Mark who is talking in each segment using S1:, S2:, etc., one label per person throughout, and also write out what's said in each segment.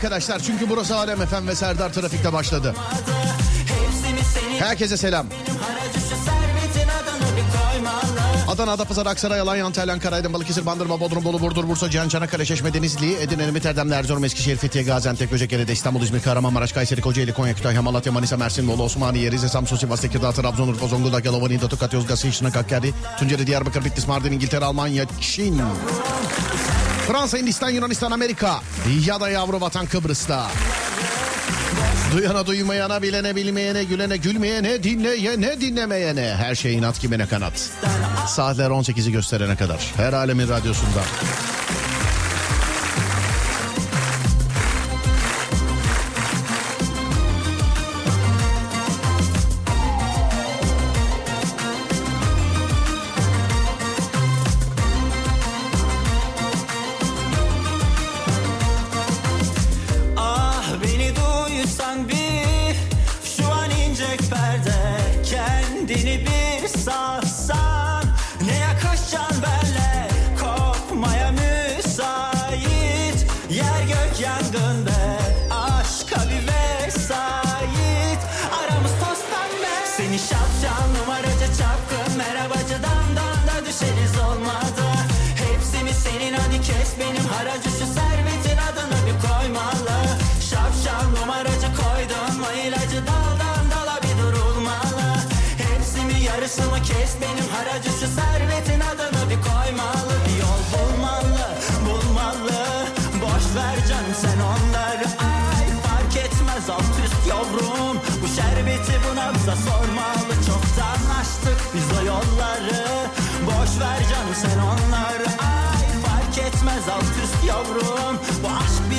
S1: Arkadaşlar? Çünkü burası Alem FM ve Serdar Trafik'te başladı. Herkese selam. Adana, Adapazarı, Aksaray, Alanya, Antalya, Ankara, Aydın, Balıkesir, Bandırma, Bodrum, Bolu, Burdur, Bursa, Cihan, Çanakkale, Çeşme, Denizli, Edirne, Limit, Erdemli, Erzurum, Eskişehir, Fethiye, Gaziantep, Göcekere, İstanbul, İzmir, Kahramanmaraş, Kayseri, Kocaeli, Konya, Kütahya, Malatya, Manisa, Mersin, Bolu, Osmaniye, Rize, Samsun, Sivas, Tekirdağ, Trabzon, Urfa, Zonguldak, Yalova, Niğde, Tokat, Yozgat, Sişina, Hakkari, Tunceli, Diyarbakır, Bitlis, Mardin, İngiltere, Almanya, Çin. Fransa, Hindistan, Yunanistan, Amerika ya da yavru vatan Kıbrıs'ta. Duyana duymayana, bilene bilmeyene, gülene gülmeyene, dinleyene dinlemeyene. Her şey inat kimine kanat. Saatler 18'i gösterene kadar. Her alemin radyosunda.
S2: Nabza sormalı Çoktan açtık biz o yolları. Boş ver canım sen onları. Ay fark etmez alt üst yavrum. Bu aşk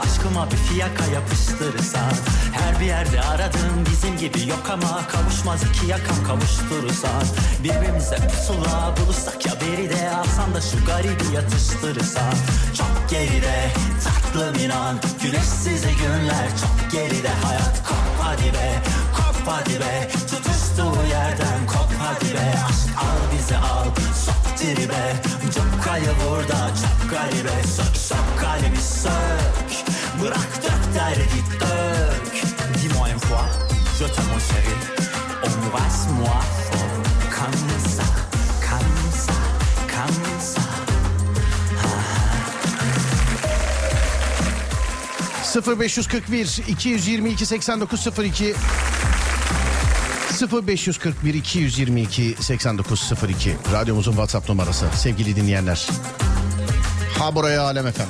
S2: Aşkıma bir fiyaka yapıştırırsan Her bir yerde aradığım bizim gibi yok ama Kavuşmaz iki yakam kavuşturursan. Birbirimize pusula bulursak ya beri de Alsan da şu garibi yatıştırırsan. Çok geride tatlım inan Güneşsiz günler. Çok geride Hayat kop hadi be kop hadi be Tutuştuğu yerden kop hadi be. Aşk al bizi al sok tribe. Cukkayı burada çok garibe. Sök sök kalbi sök. Bırak dök derdi dök. Dis-moi une fois Je t'aime mon chéri. Embrasse-moi fort. Comme ça Comme ça Comme ça.
S1: 0541 222 8902 0541 222 8902 radyomuzun WhatsApp numarası sevgili dinleyenler. Ha buraya Alem efem.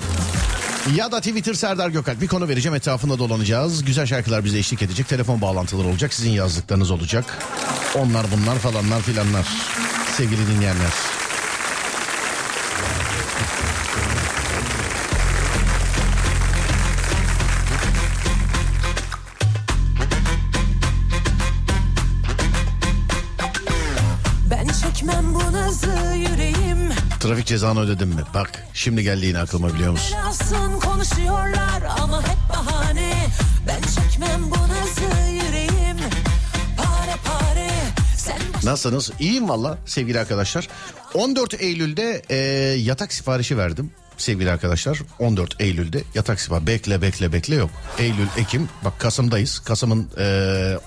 S1: Ya da Twitter Serdar Gökalp bir konu vereceğim etrafında dolanacağız. Güzel şarkılar bize eşlik edecek. Telefon bağlantıları olacak. Sizin yazdıklarınız olacak. Onlar bunlar falanlar filanlar. Sevgili dinleyenler. Trafik cezanı ödedim mi? Bak şimdi geldi yine aklıma biliyor musun?
S3: Belasın konuşuyorlar ama hep bahane Ben çekmem bu nazı yüreğim Pare pare sen.
S1: Nasılsınız? İyiyim valla sevgili arkadaşlar. 14 Eylül'de e, yatak siparişi verdim sevgili arkadaşlar. 14 Eylül'de yatak siparişi. Bekle bekle bekle yok. Eylül, Ekim bak Kasım'dayız. Kasım'ın e,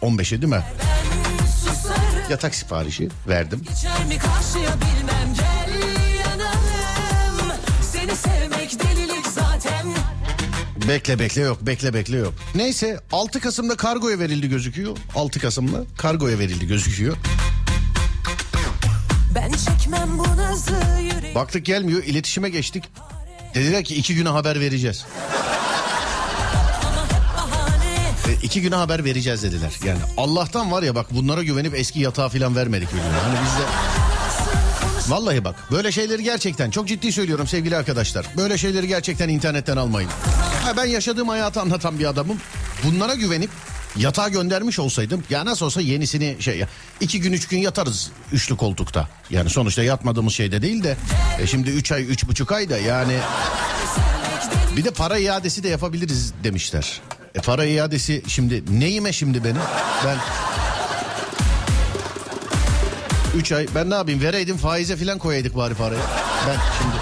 S1: 15'i değil mi?
S3: Ben
S1: Yatak siparişi verdim.
S3: Geçer mi karşıya bilmem
S1: Bekle bekle yok bekle bekle yok. Neyse 6 Kasım'da kargoya verildi gözüküyor. 6 Kasım'da kargoya verildi gözüküyor.
S3: Ben çekmem bu nazı yüreğim
S1: Baktık gelmiyor iletişime geçtik. Dediler ki iki güne haber vereceğiz. E, iki güne haber vereceğiz dediler. Yani Allah'tan var ya bak bunlara güvenip eski yatağı falan vermedik. biliyor musun? Hani bizde... Vallahi bak böyle şeyleri gerçekten çok ciddi söylüyorum sevgili arkadaşlar. Böyle şeyleri gerçekten internetten almayın. Ha, ben yaşadığım hayatı anlatan bir adamım. Bunlara güvenip yatağa göndermiş olsaydım ya nasıl olsa yenisini şey ya iki gün üç gün yatarız üçlü koltukta. Yani sonuçta yatmadığımız şeyde değil de e, şimdi üç ay üç buçuk ay da yani bir de para iadesi de yapabiliriz demişler. E para iadesi şimdi neyime şimdi benim? Ben 3 ay ben ne yapayım vereydim faize filan koyaydık bari parayı. Ben şimdi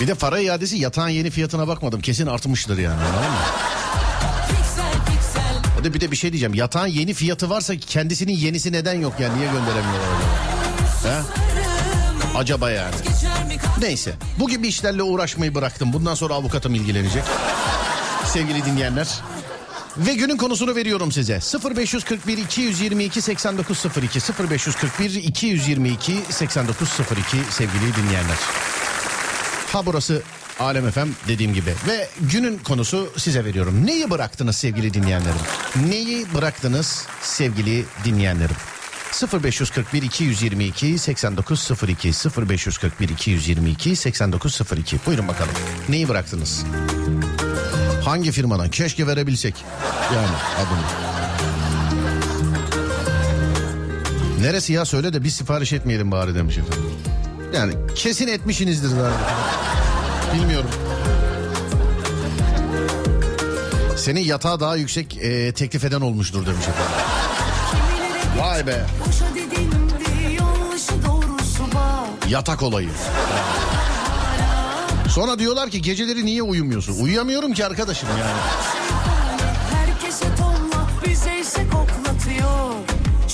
S1: Bir de para iadesi yatağın yeni fiyatına bakmadım. Kesin artmıştır yani anladın mı? O da bir de bir şey diyeceğim. Yatağın yeni fiyatı varsa kendisinin yenisi neden yok yani? Niye gönderemiyorlar acaba? He? Acaba yani. Neyse bu gibi işlerle uğraşmayı bıraktım. Bundan sonra avukatım ilgilenecek. Sevgili dinleyenler. Ve günün konusunu veriyorum size. 0541 222 8902 0541 222 8902 sevgili dinleyenler. Ha burası Alem FM dediğim gibi. Ve günün konusu size veriyorum. Neyi bıraktınız sevgili dinleyenlerim? Neyi bıraktınız sevgili dinleyenlerim? 0541 222 8902 0541 222 8902 Buyurun bakalım. Neyi bıraktınız? Hangi firmadan? Keşke verebilsek. Yani adını. Neresi ya söyle de biz sipariş etmeyelim bari demiş efendim. Yani kesin etmişsinizdir zaten. Bilmiyorum. Seni yatağa daha yüksek e, teklif eden olmuştur demiş efendim. Vay be. Yatak olayı. Sonra diyorlar ki geceleri niye uyumuyorsun? Uyuyamıyorum ki arkadaşım yani.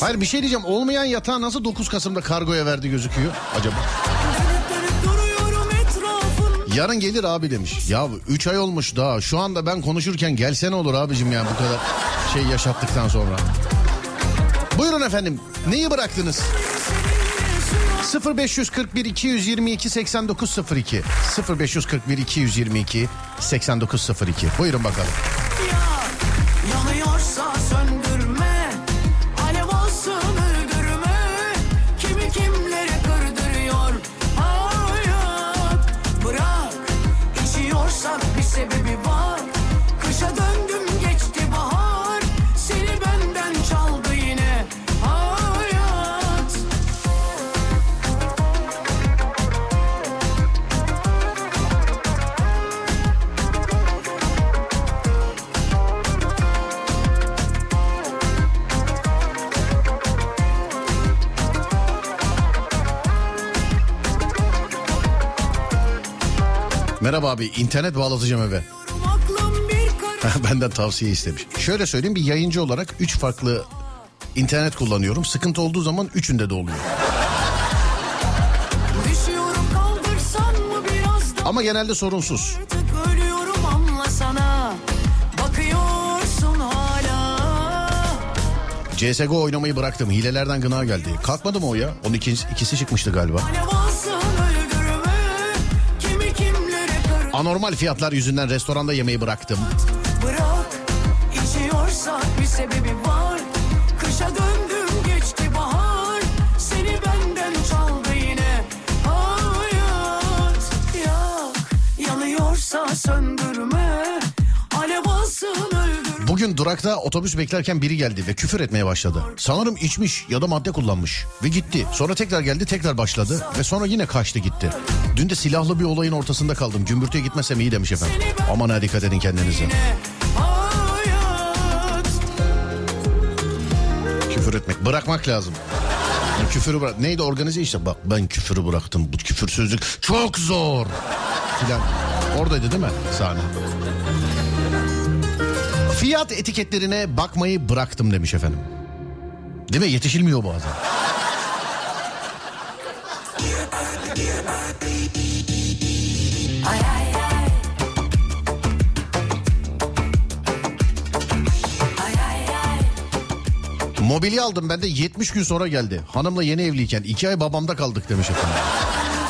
S1: Hayır bir şey diyeceğim. Olmayan yatağı nasıl 9 Kasım'da kargoya verdi gözüküyor acaba? Yarın gelir abi demiş. Ya 3 ay olmuş daha. Şu anda ben konuşurken gelsene olur abicim ya bu kadar şey yaşattıktan sonra. Buyurun efendim. Neyi bıraktınız? 0541 222 8902 0541 222 8902 Buyurun bakalım.
S4: Yanıyorsa söndürme
S1: Merhaba abi internet bağlatacağım eve. Benden tavsiye istemiş. Şöyle söyleyeyim bir yayıncı olarak 3 farklı internet kullanıyorum. Sıkıntı olduğu zaman üçünde de oluyor. Ama genelde sorunsuz. CSGO oynamayı bıraktım. Hilelerden gına geldi. Kalkmadı mı o ya? Onun ikisi, ikisi çıkmıştı galiba.
S4: Alev
S1: Anormal fiyatlar yüzünden restoranda yemeği bıraktım. Bugün durakta otobüs beklerken biri geldi ve küfür etmeye başladı. Sanırım içmiş ya da madde kullanmış ve gitti. Sonra tekrar geldi tekrar başladı ve sonra yine kaçtı gitti. Dün de silahlı bir olayın ortasında kaldım. Gümbürtüye gitmesem iyi demiş efendim. Aman ha dikkat edin kendinize. Küfür etmek bırakmak lazım. Yani küfürü bırak. Neydi organize işte bak ben küfürü bıraktım. Bu küfürsüzlük çok zor. Filan. Oradaydı değil mi sahne? Fiyat etiketlerine bakmayı bıraktım demiş efendim. Değil mi? Yetişilmiyor bazen.
S3: Ay ay ay.
S1: Mobilya aldım ben de 70 gün sonra geldi. Hanımla yeni evliyken 2 ay babamda kaldık demiş efendim.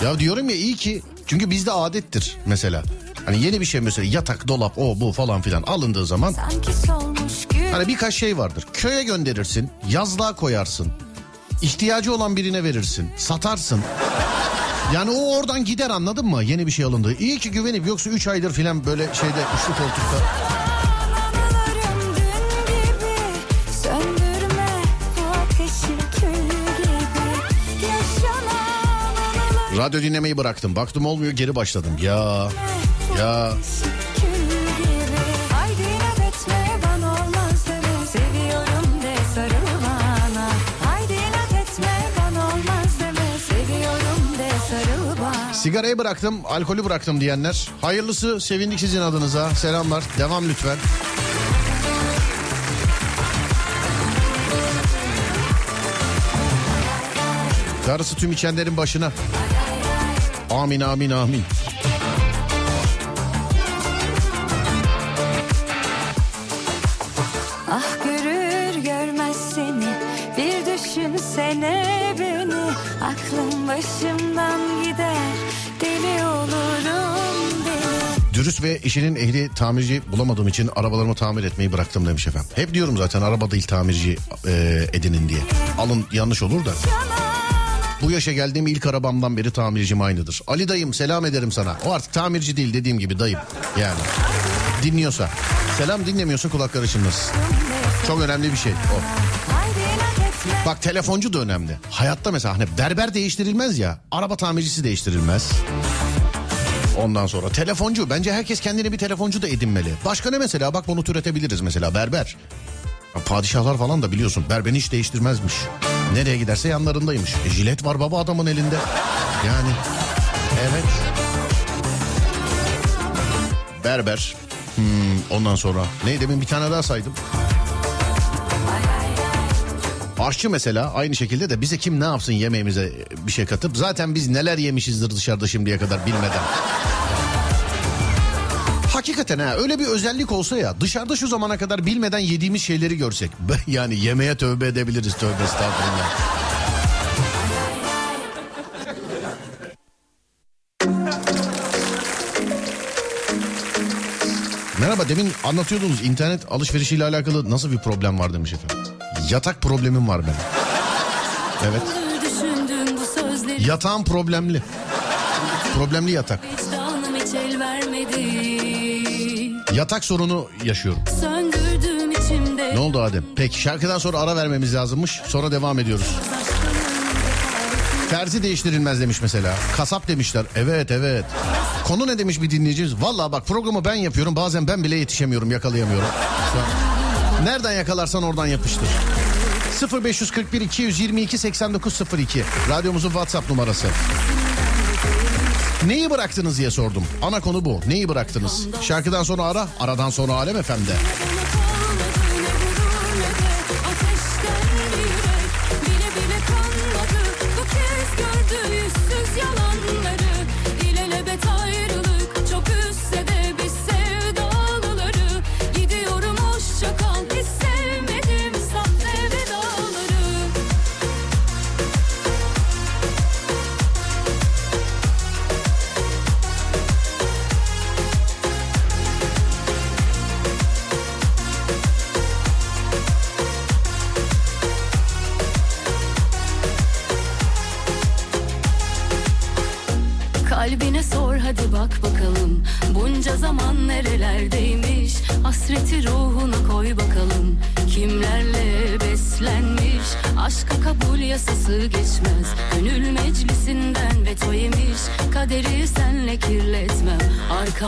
S1: Ya diyorum ya iyi ki çünkü bizde adettir mesela. Hani yeni bir şey mesela yatak, dolap, o bu falan filan alındığı zaman hani birkaç şey vardır. Köye gönderirsin, yazlığa koyarsın. ihtiyacı olan birine verirsin, satarsın. Yani o oradan gider anladın mı? Yeni bir şey alındı. İyi ki güvenip yoksa 3 aydır filan böyle şeyde üçlü koltukta. Radyo dinlemeyi bıraktım. Baktım olmuyor geri başladım. Ya ya. Sigarayı bıraktım, alkolü bıraktım diyenler. Hayırlısı, sevindik sizin adınıza. Selamlar, devam lütfen. Darısı tüm içenlerin başına. Amin amin amin. Dürüst ve işinin ehli tamirci bulamadığım için arabalarımı tamir etmeyi bıraktım demiş efendim. Hep diyorum zaten araba değil tamirci e, edinin diye. Alın yanlış olur da. Bu yaşa geldiğim ilk arabamdan beri tamircim aynıdır. Ali dayım selam ederim sana. O artık tamirci değil dediğim gibi dayım. Yani dinliyorsa. Selam dinlemiyorsa kulakları çınlasın. Çok önemli bir şey o. Bak telefoncu da önemli. Hayatta mesela hani berber değiştirilmez ya. Araba tamircisi değiştirilmez. Ondan sonra telefoncu. Bence herkes kendine bir telefoncu da edinmeli. Başka ne mesela? Bak bunu türetebiliriz mesela berber. Padişahlar falan da biliyorsun berberini hiç değiştirmezmiş. Nereye giderse yanlarındaymış. E, jilet var baba adamın elinde. Yani evet. Berber. Hmm, ondan sonra ne demin bir tane daha saydım. Aşçı mesela aynı şekilde de bize kim ne yapsın yemeğimize bir şey katıp zaten biz neler yemişizdir dışarıda şimdiye kadar bilmeden. Hakikaten ha öyle bir özellik olsa ya dışarıda şu zamana kadar bilmeden yediğimiz şeyleri görsek. Yani yemeğe tövbe edebiliriz tövbe estağfurullah. Merhaba demin anlatıyordunuz internet alışverişiyle alakalı nasıl bir problem var demiş efendim. Yatak problemim var benim. Evet. Yatağım problemli. Problemli yatak. Yatak sorunu yaşıyorum. Ne oldu Adem? Peki şarkıdan sonra ara vermemiz lazımmış. Sonra devam ediyoruz. Terzi değiştirilmez demiş mesela. Kasap demişler. Evet evet. Konu ne demiş bir dinleyicimiz? Valla bak programı ben yapıyorum. Bazen ben bile yetişemiyorum, yakalayamıyorum. Nereden yakalarsan oradan yapıştır. 0541 222 8902 radyomuzun WhatsApp numarası. Neyi bıraktınız diye sordum. Ana konu bu. Neyi bıraktınız? Şarkıdan sonra ara, aradan sonra Alem FM'de.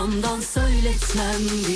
S3: Arkamdan söyletmem bile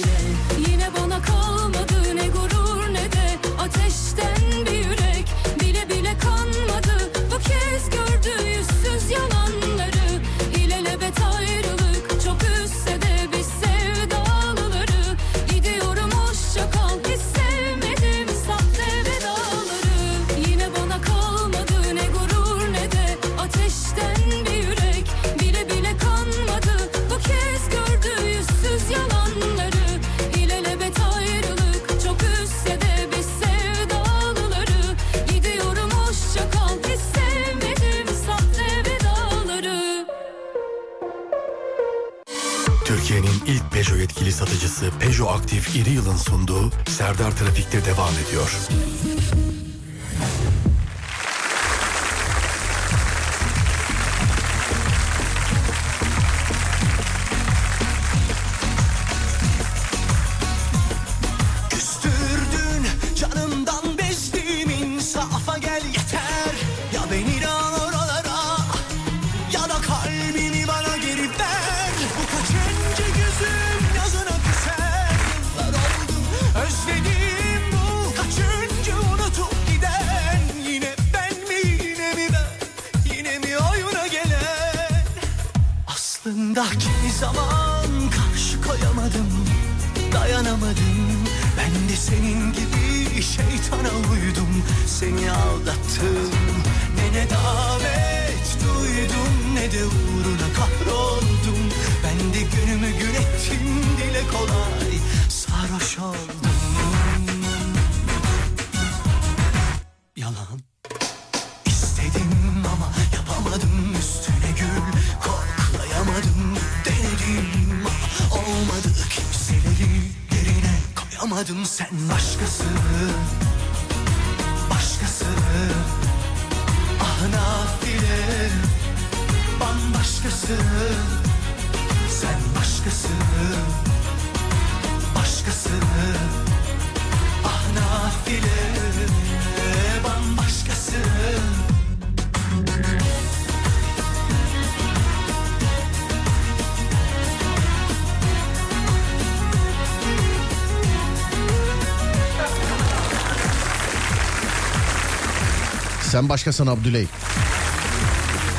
S2: Sen
S1: başkasın Abdüley.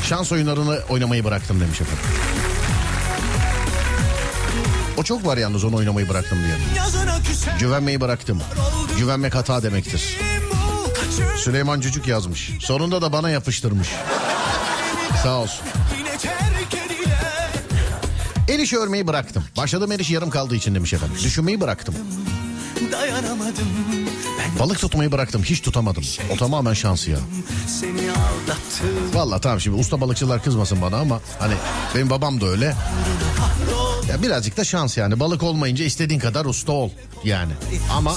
S1: Şans oyunlarını oynamayı bıraktım demiş efendim. O çok var yalnız onu oynamayı bıraktım diye. Güvenmeyi bıraktım. Güvenmek hata demektir. Süleyman Cücük yazmış. Sonunda da bana yapıştırmış. Sağ olsun. El işi örmeyi bıraktım. Başladığım el işi yarım kaldığı için demiş efendim. Düşünmeyi bıraktım.
S2: Dayanamadım
S1: Balık tutmayı bıraktım. Hiç tutamadım. O tamamen şans ya. Vallahi tamam şimdi usta balıkçılar kızmasın bana ama hani benim babam da öyle. Ya birazcık da şans yani. Balık olmayınca istediğin kadar usta ol yani. Ama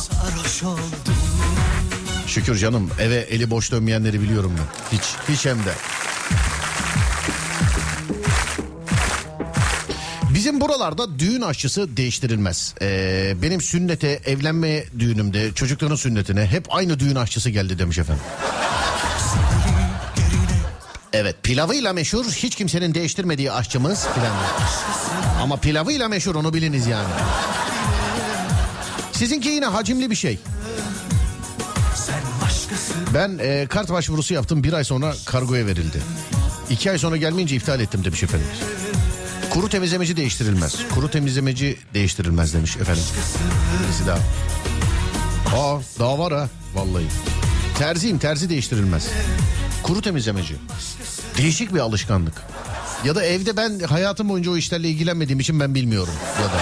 S1: şükür canım eve eli boş dönmeyenleri biliyorum ben. Hiç hiç hem de. Buralarda düğün aşçısı değiştirilmez. Ee, benim sünnete, evlenme düğünümde, çocukların sünnetine hep aynı düğün aşçısı geldi demiş efendim. Evet pilavıyla meşhur hiç kimsenin değiştirmediği aşçımız filan. Ama pilavıyla meşhur onu biliniz yani. Sizinki yine hacimli bir şey. Ben e, kart başvurusu yaptım bir ay sonra kargoya verildi. İki ay sonra gelmeyince iptal ettim demiş efendim. Kuru temizlemeci değiştirilmez. Kuru temizlemeci değiştirilmez demiş efendim. Birisi daha. Aa daha var ha vallahi. Terziyim terzi değiştirilmez. Kuru temizlemeci. Değişik bir alışkanlık. Ya da evde ben hayatım boyunca o işlerle ilgilenmediğim için ben bilmiyorum ya da.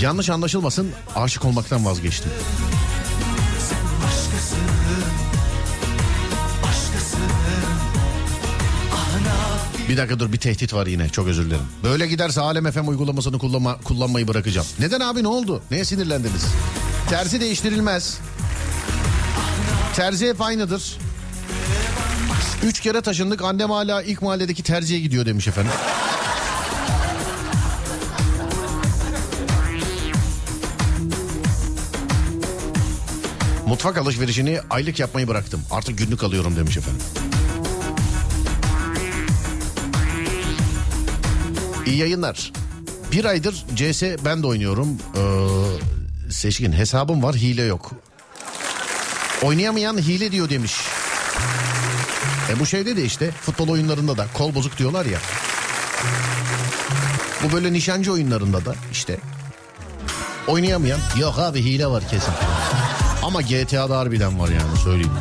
S1: Yanlış anlaşılmasın aşık olmaktan vazgeçtim. Bir dakika dur bir tehdit var yine çok özür dilerim. Böyle giderse Alem FM uygulamasını kullanma, kullanmayı bırakacağım. Neden abi ne oldu? Neye sinirlendiniz? Terzi değiştirilmez. Terzi hep aynıdır. Üç kere taşındık annem hala ilk mahalledeki terziye gidiyor demiş efendim. Mutfak alışverişini aylık yapmayı bıraktım. Artık günlük alıyorum demiş efendim. İyi yayınlar. Bir aydır CS ben de oynuyorum. Ee, seçkin hesabım var hile yok. Oynayamayan hile diyor demiş. E bu şeyde de işte futbol oyunlarında da kol bozuk diyorlar ya. Bu böyle nişancı oyunlarında da işte oynayamayan yok abi hile var kesin. Ama GTA'da harbiden var yani söyleyeyim.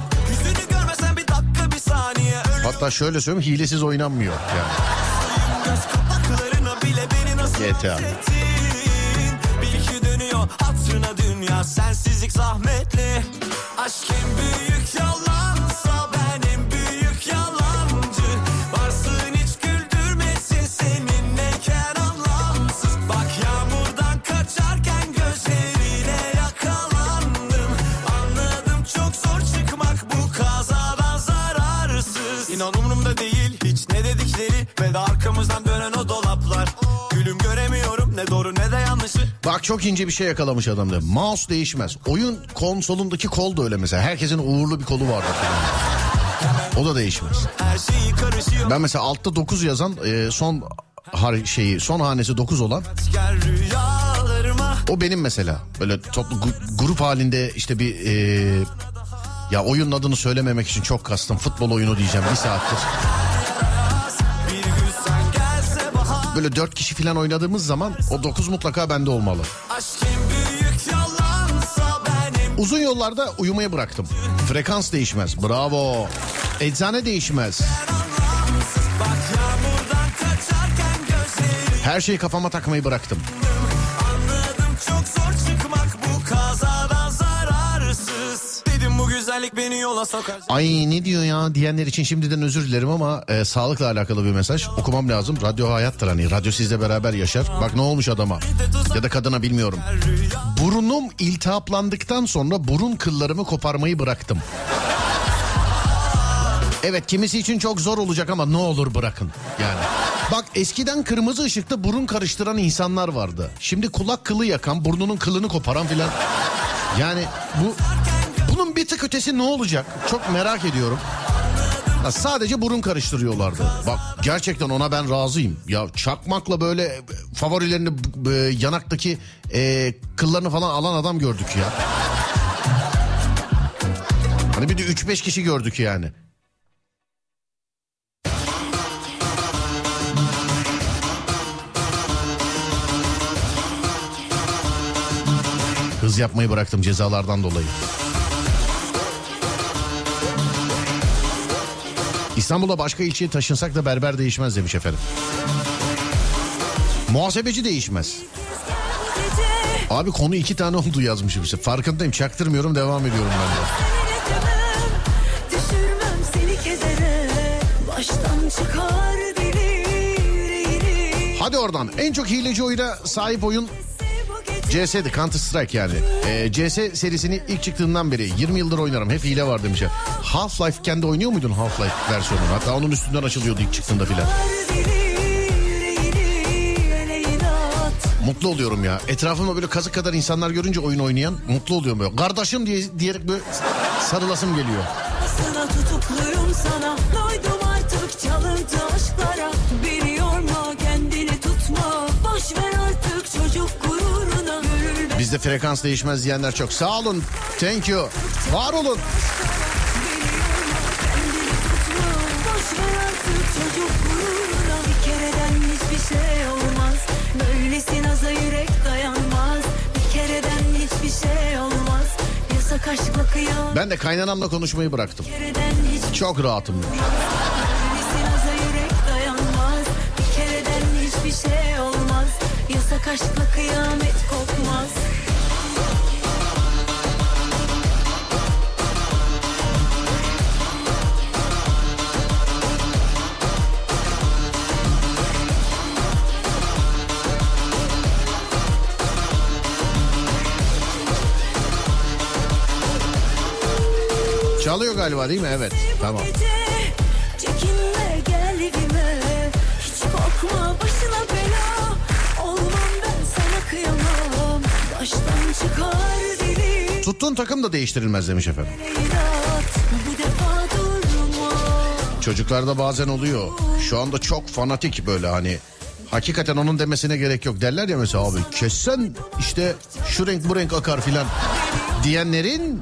S2: Bir dakika bir saniye
S1: Hatta şöyle söyleyeyim hilesiz oynanmıyor yani. GTA.
S2: dönüyor hatırına dünya Sensizlik zahmetli Aşk en büyük
S1: Bak çok ince bir şey yakalamış adam da. Mouse değişmez. Oyun konsolundaki kol da öyle mesela. Herkesin uğurlu bir kolu vardır. O da değişmez. Ben mesela altta 9 yazan e, son har şeyi son hanesi 9 olan o benim mesela. Böyle toplu grup halinde işte bir e, ya oyunun adını söylememek için çok kastım. Futbol oyunu diyeceğim bir saattir. Böyle 4 kişi falan oynadığımız zaman o 9 mutlaka bende olmalı. Uzun yollarda uyumayı bıraktım. Frekans değişmez. Bravo. Eczane değişmez. Her şeyi kafama takmayı bıraktım.
S2: Beni yola sokar
S1: Ay ne diyor ya diyenler için şimdiden özür dilerim ama e, sağlıkla alakalı bir mesaj okumam lazım. Radyo hayattır hani radyo sizle beraber yaşar. Bak ne olmuş adama ya da kadına bilmiyorum. Burnum iltihaplandıktan sonra burun kıllarımı koparmayı bıraktım. Evet kimisi için çok zor olacak ama ne olur bırakın yani. Bak eskiden kırmızı ışıkta burun karıştıran insanlar vardı. Şimdi kulak kılı yakan, burnunun kılını koparan filan. Yani bu bunun bir tık ötesi ne olacak? Çok merak ediyorum. Ya sadece burun karıştırıyorlardı. Bak gerçekten ona ben razıyım. Ya çakmakla böyle favorilerini e, yanaktaki e, kıllarını falan alan adam gördük ya. Hani bir de 3-5 kişi gördük yani. Hız yapmayı bıraktım cezalardan dolayı. İstanbul'da başka ilçeye taşınsak da berber değişmez demiş efendim. Muhasebeci değişmez. Abi konu iki tane oldu yazmışım işte. Farkındayım çaktırmıyorum devam ediyorum ben de. Hadi oradan en çok hileci oyuna sahip oyun CS'di Counter Strike yani. Ee, CS serisini ilk çıktığından beri 20 yıldır oynarım. Hep hile var demiş. Half-Life kendi oynuyor muydun Half-Life versiyonunu? Hatta onun üstünden açılıyordu ilk çıktığında filan. Mutlu oluyorum ya. Etrafımda böyle kazık kadar insanlar görünce oyun oynayan mutlu oluyorum böyle. Kardeşim diye diyerek böyle sarılasım geliyor.
S4: Sana tutukluyum sana Doydum artık çalıntı aşklara Beni
S1: Bizde frekans değişmez diyenler çok. Sağ olun. Thank you. Var olun. Ben de kaynanamla konuşmayı bıraktım. Çok rahatım.
S4: Şey Yasak kıyamet kopmaz
S1: Çalıyor galiba değil mi? Evet. Tamam.
S4: Çekinme gel evime Hiç korkma başına bela Olmam ben sana kıyamam Baştan çıkar deli
S1: Tuttuğun takım da değiştirilmez demiş efendim. Çocuklarda bazen oluyor. Şu anda çok fanatik böyle hani. Hakikaten onun demesine gerek yok. Derler ya mesela abi kessen işte şu renk bu renk akar filan diyenlerin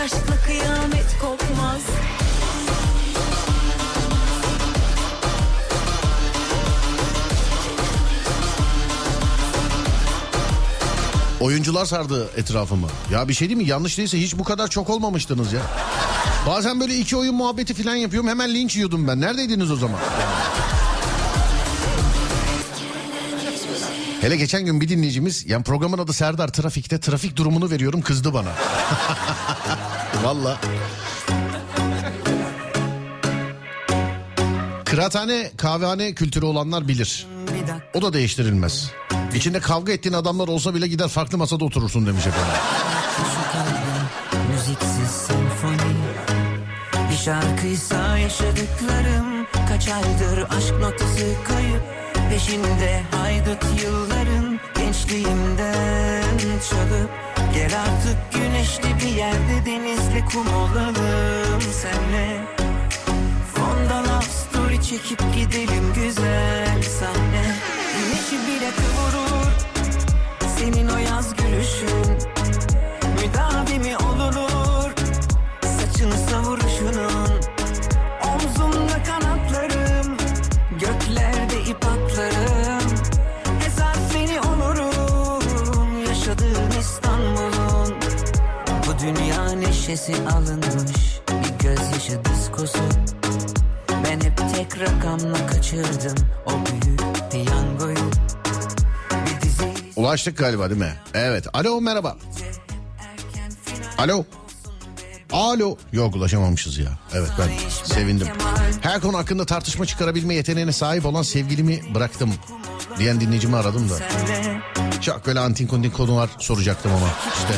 S4: aşkla kıyamet kopmaz
S1: Oyuncular sardı etrafımı. Ya bir şey değil mi? Yanlış değilse hiç bu kadar çok olmamıştınız ya. Bazen böyle iki oyun muhabbeti falan yapıyorum hemen linç yiyordum ben. Neredeydiniz o zaman? Hele geçen gün bir dinleyicimiz yani programın adı Serdar Trafik'te trafik durumunu veriyorum kızdı bana. Valla. Kıraathane, kahvehane kültürü olanlar bilir. O da değiştirilmez. İçinde kavga ettiğin adamlar olsa bile gider farklı masada oturursun demiş efendim.
S5: Müziksiz senfoni Bir şarkıysa yaşadıklarım Kaç aydır aşk notası kayıp Peşinde. Haydut yılların Gençliğimden çalıp Gel artık güneşli bir yerde Denizli kum olalım senle. Fondan love story çekip gidelim güzel sahne. Güneşi bile kıvırır Senin o yaz gülüşün. Müdavimi olunur Saçını neşesi alınmış Bir gözyaşı diskosu Ben hep tek rakamla kaçırdım O büyük piyangoyu
S1: Ulaştık galiba değil mi? Evet. Alo merhaba. Alo. Alo. Yok ulaşamamışız ya. Evet ben sevindim. Her konu hakkında tartışma çıkarabilme yeteneğine sahip olan sevgilimi bıraktım diyen dinleyicimi aradım da. Çok böyle antin kuntin konular soracaktım ama işte.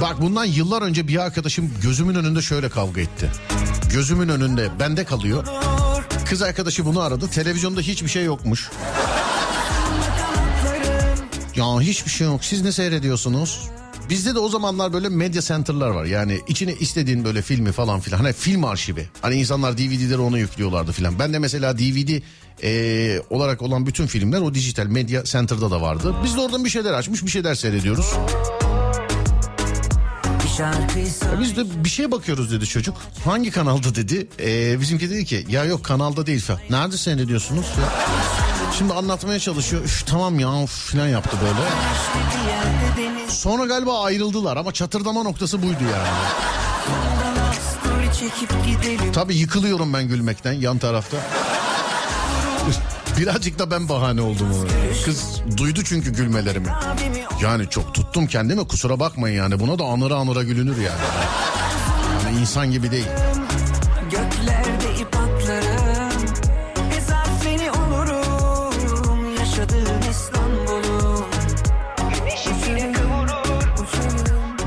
S1: Bak bundan yıllar önce bir arkadaşım gözümün önünde şöyle kavga etti. Gözümün önünde bende kalıyor. Kız arkadaşı bunu aradı. Televizyonda hiçbir şey yokmuş. Ya hiçbir şey yok. Siz ne seyrediyorsunuz? Bizde de o zamanlar böyle medya center'lar var. Yani içine istediğin böyle filmi falan filan. Hani film arşivi. Hani insanlar DVD'leri ona yüklüyorlardı filan. Ben de mesela DVD eee, olarak olan bütün filmler o dijital medya center'da da vardı. Biz de oradan bir şeyler açmış bir şeyler seyrediyoruz. Biz de bir şeye bakıyoruz dedi çocuk. Hangi kanalda dedi. Ee, bizimki dedi ki ya yok kanalda değil. Nerede seyrediyorsunuz? Ya. Şimdi anlatmaya çalışıyor. Üf tamam ya of falan yaptı böyle. Sonra galiba ayrıldılar ama çatırdama noktası buydu yani. Tabii yıkılıyorum ben gülmekten yan tarafta. Birazcık da ben bahane oldum ona. Kız duydu çünkü gülmelerimi. Yani çok tuttum kendimi kusura bakmayın yani. Buna da anıra anıra gülünür yani. Yani insan gibi değil.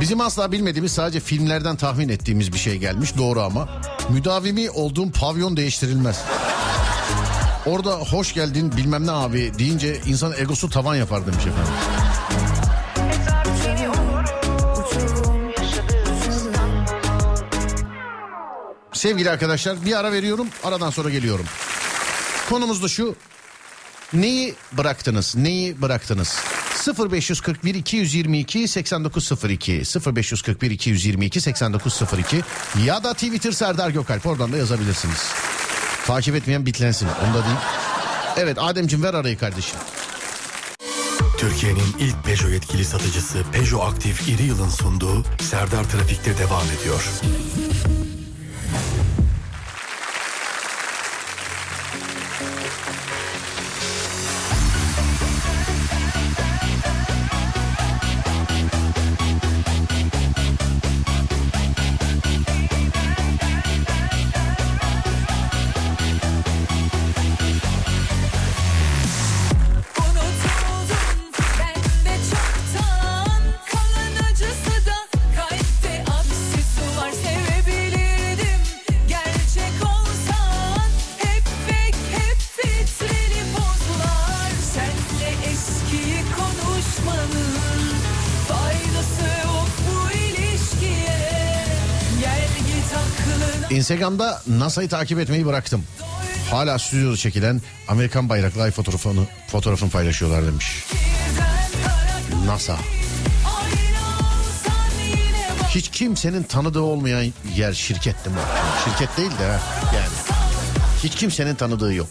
S1: Bizim asla bilmediğimiz sadece filmlerden tahmin ettiğimiz bir şey gelmiş doğru ama müdavimi olduğum pavyon değiştirilmez. Orada hoş geldin bilmem ne abi deyince insan egosu tavan yapar demiş efendim. Sevgili arkadaşlar bir ara veriyorum aradan sonra geliyorum. Konumuz da şu neyi bıraktınız neyi bıraktınız? 0541 222 8902 0541 222 8902 ya da Twitter Serdar Gökalp oradan da yazabilirsiniz. Takip etmeyen bitlensin onu da diyeyim. Evet Ademciğim ver arayı kardeşim.
S6: Türkiye'nin ilk Peugeot yetkili satıcısı Peugeot Aktif İri Yıl'ın sunduğu Serdar Trafik'te devam ediyor.
S1: Instagram'da NASA'yı takip etmeyi bıraktım. Hala stüdyoda çekilen Amerikan bayraklı ay fotoğrafını, fotoğrafını paylaşıyorlar demiş. NASA. Hiç kimsenin tanıdığı olmayan yer şirket değil mi? Şirket değil de yani. Hiç kimsenin tanıdığı yok.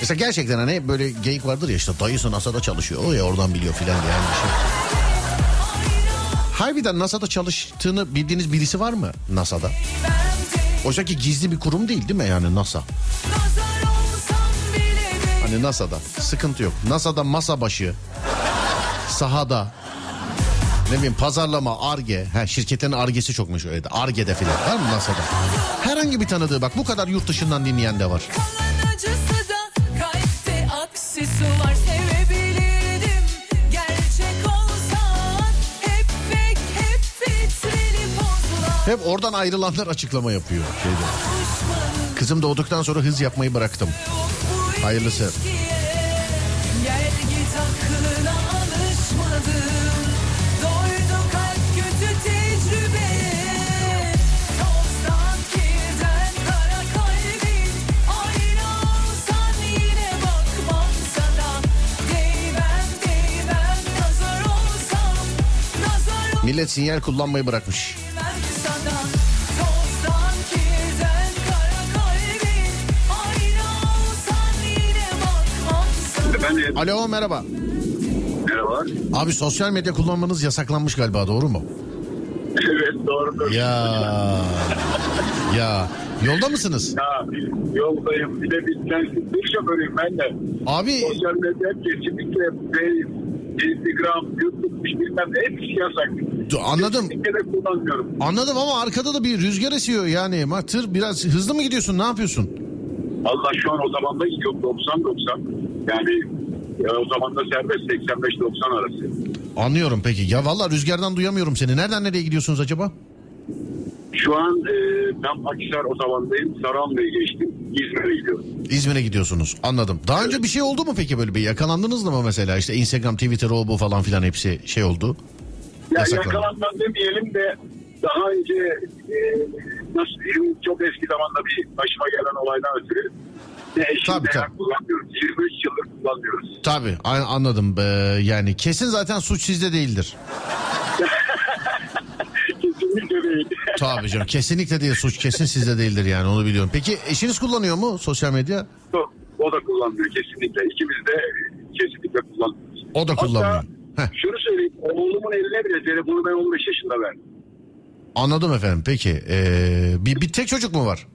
S1: Mesela gerçekten hani böyle geyik vardır ya işte dayısı NASA'da çalışıyor. O ya oradan biliyor filan diye yani bir şey. Harbiden NASA'da çalıştığını bildiğiniz birisi var mı NASA'da? Oysa ki gizli bir kurum değil değil mi yani NASA? Hani NASA'da sıkıntı yok. NASA'da masa başı, sahada, ne bileyim pazarlama, arge. Ha, şirketlerin argesi çokmuş öyle de. Arge'de filan var mı NASA'da? Herhangi bir tanıdığı bak bu kadar yurt dışından dinleyen de var.
S4: kalan Hep
S1: oradan ayrılanlar açıklama yapıyor. Şeyde. Kızım doğduktan sonra hız yapmayı bıraktım. Hayırlısı.
S4: ilişkiye Gel git aklına
S1: Alo merhaba.
S7: merhaba.
S1: Abi sosyal medya kullanmanız yasaklanmış galiba doğru mu?
S7: Evet doğrudur.
S1: Ya. Ya. Yolda mısınız?
S7: Ya, yoldayım. Bir de bir sensiz bir şoförüyüm ben de.
S1: Abi
S7: Sosyal medya kesinlikle Face, Instagram, YouTube bilmem ne hepsi yasak.
S1: Du- anladım.
S7: Kesinlikle de kullanmıyorum.
S1: Anladım ama arkada da bir rüzgar esiyor yani. Tır biraz hızlı mı gidiyorsun ne yapıyorsun?
S7: Allah şu an o zaman da yok 90-90. Yani ya, o zaman da serbest 85-90 arası.
S1: Anlıyorum peki. Ya valla rüzgardan duyamıyorum seni. Nereden nereye gidiyorsunuz acaba?
S7: Şu an e, ben Akhisar o zamandayım. Sarıhamlı'ya geçtim. İzmir'e gidiyorum.
S1: İzmir'e gidiyorsunuz. Anladım. Daha önce bir şey oldu mu peki böyle bir yakalandınız mı mesela? İşte Instagram, Twitter, o bu falan filan hepsi şey oldu.
S7: Ya
S1: Yasaklandı.
S7: yakalanmam demeyelim de daha önce e, çok eski zamanda bir başıma gelen olaydan ötürü ne eşim
S1: Tabii, tabii.
S7: kullanmıyoruz. 23 yıldır kullanmıyoruz.
S1: Tabii an- anladım. Ee, yani kesin zaten suç sizde değildir.
S7: Kesinlikle değil.
S1: Tabii canım kesinlikle değil suç kesin sizde değildir yani onu biliyorum. Peki eşiniz kullanıyor mu sosyal medya?
S7: Yok, o da kullanmıyor kesinlikle. İkimiz de kesinlikle kullanmıyoruz.
S1: O da kullanmıyor.
S7: Hatta
S1: Heh.
S7: şunu söyleyeyim. Oğlumun eline bile telefonu ben 15 yaşında verdim.
S1: Anladım efendim peki. Ee, bir, bir tek çocuk mu var?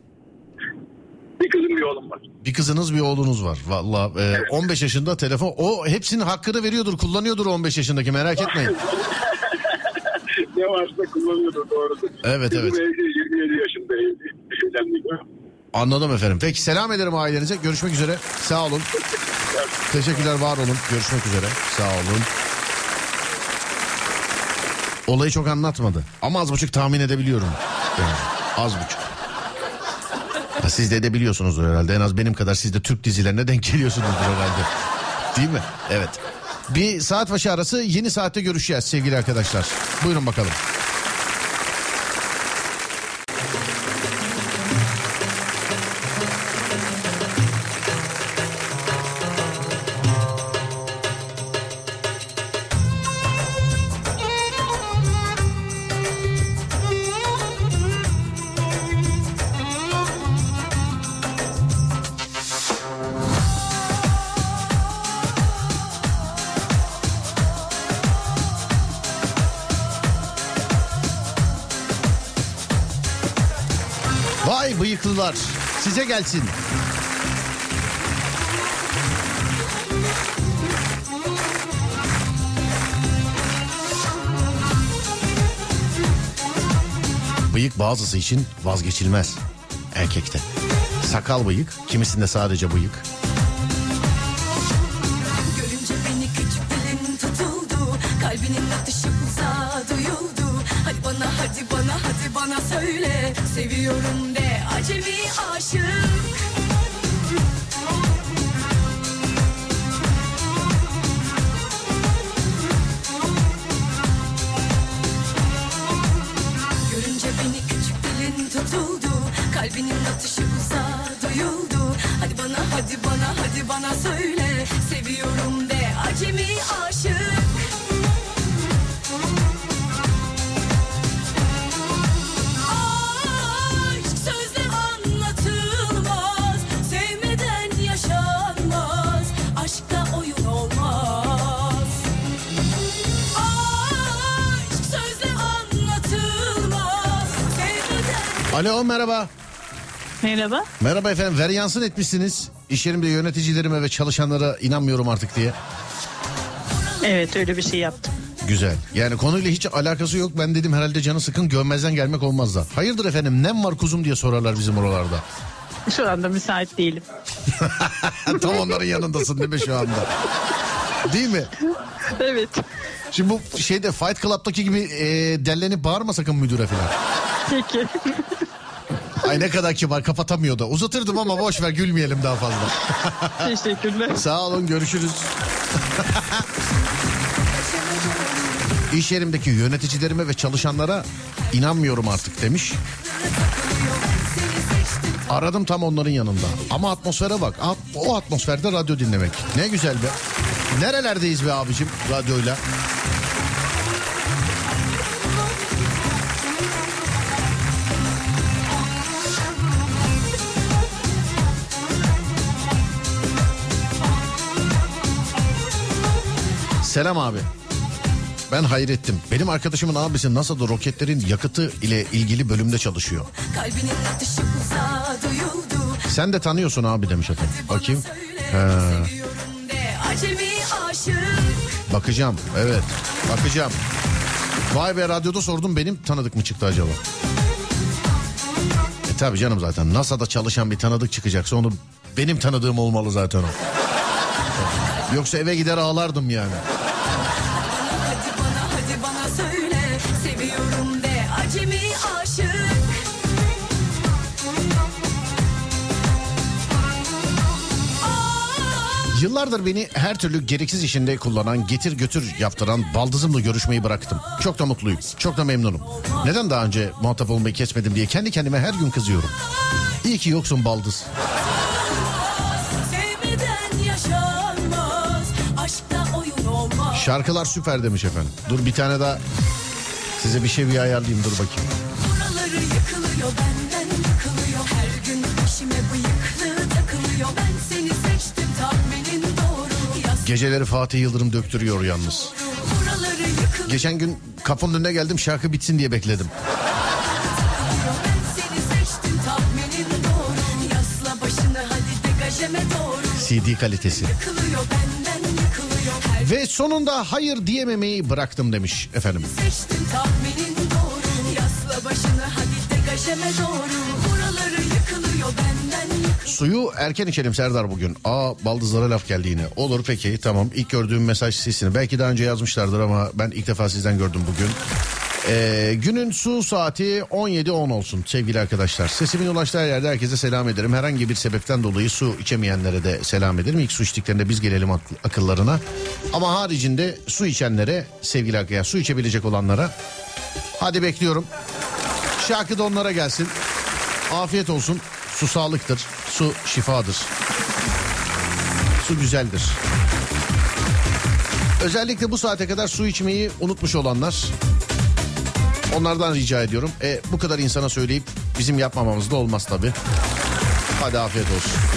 S7: Bir kızım bir oğlum var.
S1: Bir kızınız bir oğlunuz var. Valla 15 yaşında telefon o hepsinin hakkını veriyordur kullanıyordur 15 yaşındaki merak etmeyin.
S7: ne varsa kullanıyordu doğrusu.
S1: Evet,
S7: Kızım
S1: evet.
S7: evli 27 yaşında evli.
S1: Anladım efendim. Peki selam ederim ailenize. Görüşmek üzere. Sağ olun. Teşekkürler var olun. Görüşmek üzere. Sağ olun. Olayı çok anlatmadı. Ama az buçuk tahmin edebiliyorum. Yani az buçuk. Ha, siz de edebiliyorsunuzdur herhalde. En az benim kadar siz de Türk dizilerine denk geliyorsunuzdur herhalde. Değil mi? Evet. Bir saat başı arası yeni saatte görüşeceğiz sevgili arkadaşlar. Buyurun bakalım. Gelsin. Bıyık bazısı için vazgeçilmez erkekte. Sakal bıyık, kimisinde sadece bıyık. Alo merhaba.
S8: Merhaba.
S1: Merhaba efendim. Veryansın etmişsiniz. İş yerimde yöneticilerime ve çalışanlara inanmıyorum artık diye.
S8: Evet öyle bir şey yaptım.
S1: Güzel. Yani konuyla hiç alakası yok. Ben dedim herhalde canı sıkın görmezden gelmek olmaz da. Hayırdır efendim nem var kuzum diye sorarlar bizim oralarda.
S8: Şu anda müsait değilim.
S1: Tam onların yanındasın değil mi şu anda? Değil mi?
S8: Evet.
S1: Şimdi bu şeyde Fight Club'daki gibi e, dellenip bağırma sakın müdüre falan.
S8: Peki.
S1: Ay ne kadar kibar kapatamıyor da. Uzatırdım ama boş ver gülmeyelim daha fazla.
S8: Teşekkürler.
S1: Sağ olun görüşürüz. İş yerimdeki yöneticilerime ve çalışanlara inanmıyorum artık demiş. Aradım tam onların yanında. Ama atmosfere bak. O atmosferde radyo dinlemek. Ne güzel be. Nerelerdeyiz be abicim radyoyla? Selam abi. Ben Hayrettim. Benim arkadaşımın abisi NASA'da roketlerin yakıtı ile ilgili bölümde çalışıyor. Sen de tanıyorsun abi demiş efendim. Bakayım.
S9: Aşık.
S1: bakacağım. Evet. Bakacağım. Vay be radyoda sordum benim tanıdık mı çıktı acaba? E tabi canım zaten NASA'da çalışan bir tanıdık çıkacaksa onu benim tanıdığım olmalı zaten o. Yoksa eve gider ağlardım yani.
S9: Seviyorum de acemi aşık.
S1: Yıllardır beni her türlü gereksiz işinde kullanan, getir götür yaptıran baldızımla görüşmeyi bıraktım. Çok da mutluyum, çok da memnunum. Neden daha önce muhatap olmayı kesmedim diye kendi kendime her gün kızıyorum. İyi ki yoksun baldız. Şarkılar süper demiş efendim. Dur bir tane daha size bir şey bir ayarlayayım dur bakayım.
S9: Buraları yıkılıyor benden yıkılıyor. Her gün peşime bıyıklı takılıyor. Ben seni seçtim tahminin doğru. Yaz
S1: Geceleri Fatih Yıldırım döktürüyor yalnız.
S9: yıkılıyor.
S1: Geçen gün kapının önüne geldim şarkı bitsin diye bekledim.
S9: Ben seni seçtim tahminin doğru. Yasla başını hadi degajeme doğru.
S1: CD kalitesi.
S9: Yıkılıyor benden
S1: Ve sonunda hayır diyememeyi bıraktım demiş efendim.
S9: seçtim tahminin doğru. Yasla başını hadi degajeme doğru. Buraları yıkılıyor benden yıkılıyor.
S1: Suyu erken içelim Serdar bugün. Aa baldızlara laf geldi yine. Olur peki tamam. İlk gördüğüm mesaj sizsiniz. Belki daha önce yazmışlardır ama ben ilk defa sizden gördüm bugün. Ee, günün su saati 17.10 olsun sevgili arkadaşlar. Sesimin ulaştığı yerde herkese selam ederim. Herhangi bir sebepten dolayı su içemeyenlere de selam ederim. İlk su içtiklerinde biz gelelim ak- akıllarına. Ama haricinde su içenlere sevgili arkadaşlar su içebilecek olanlara hadi bekliyorum. Şarkı da onlara gelsin. Afiyet olsun. Su sağlıktır. Su şifadır. Su güzeldir. Özellikle bu saate kadar su içmeyi unutmuş olanlar onlardan rica ediyorum. E, bu kadar insana söyleyip bizim yapmamamız da olmaz tabii. Hadi afiyet olsun.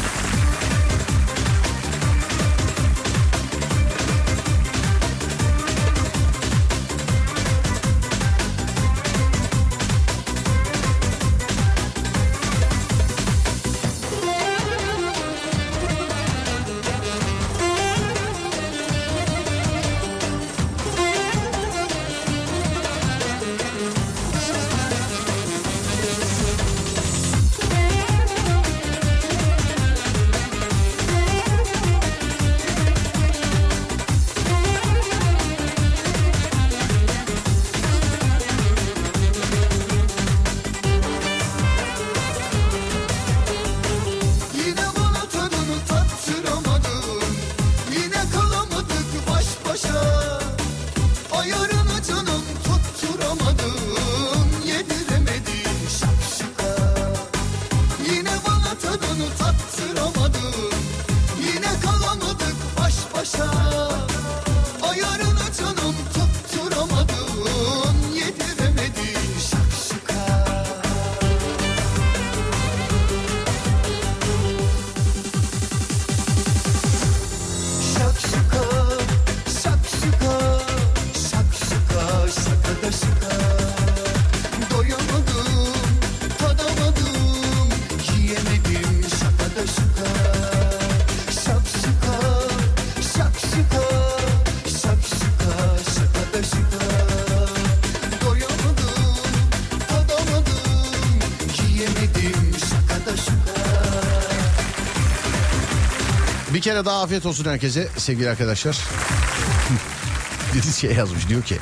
S1: Kere daha afiyet olsun herkese sevgili arkadaşlar. Birisi şey yazmış diyor ki